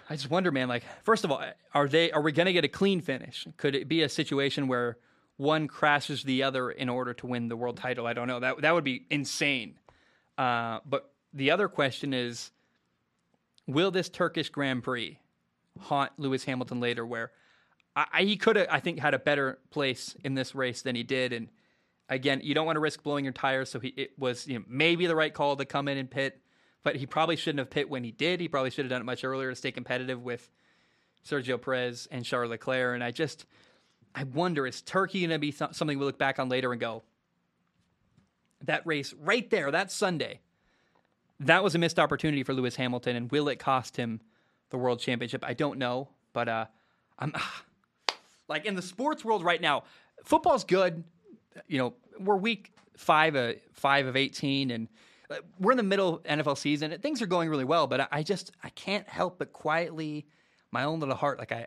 I just wonder, man, like, first of all, are they are we gonna get a clean finish? Could it be a situation where one crashes the other in order to win the world title? I don't know. That that would be insane. Uh, but the other question is, will this Turkish Grand Prix haunt Lewis Hamilton later? Where I, he could have, I think, had a better place in this race than he did, and again, you don't want to risk blowing your tires. So he, it was you know, maybe the right call to come in and pit, but he probably shouldn't have pit when he did. He probably should have done it much earlier to stay competitive with Sergio Perez and Charles Leclerc. And I just, I wonder, is Turkey going to be th- something we look back on later and go, that race right there, that Sunday, that was a missed opportunity for Lewis Hamilton, and will it cost him the world championship? I don't know, but uh, I'm like in the sports world right now. Football's good you know, we're week five of five of eighteen, and uh, we're in the middle of NFL season. Things are going really well, but I just I can't help but quietly, my own little heart, like I,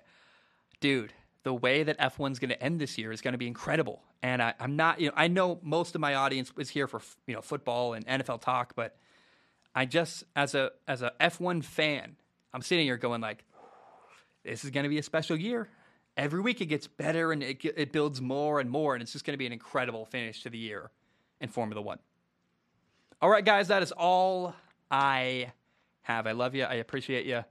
dude, the way that F1's going to end this year is going to be incredible. And I, am not, you know, I know most of my audience is here for you know football and NFL talk, but I just as a as a F1 fan, I'm sitting here going like, this is going to be a special year every week it gets better and it, it builds more and more, and it's just going to be an incredible finish to the year in Formula One. All right, guys, that is all I have. I love you. I appreciate you.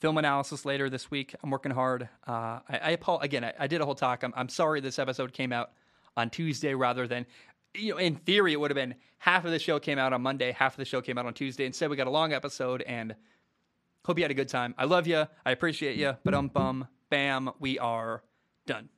Film analysis later this week. I'm working hard. Uh, I, I again. I, I, did a whole talk. I'm, I'm sorry this episode came out on Tuesday rather than, you know, in theory it would have been half of the show came out on Monday, half of the show came out on Tuesday. Instead, we got a long episode and hope you had a good time. I love you. I appreciate you. But um bum bam, we are done.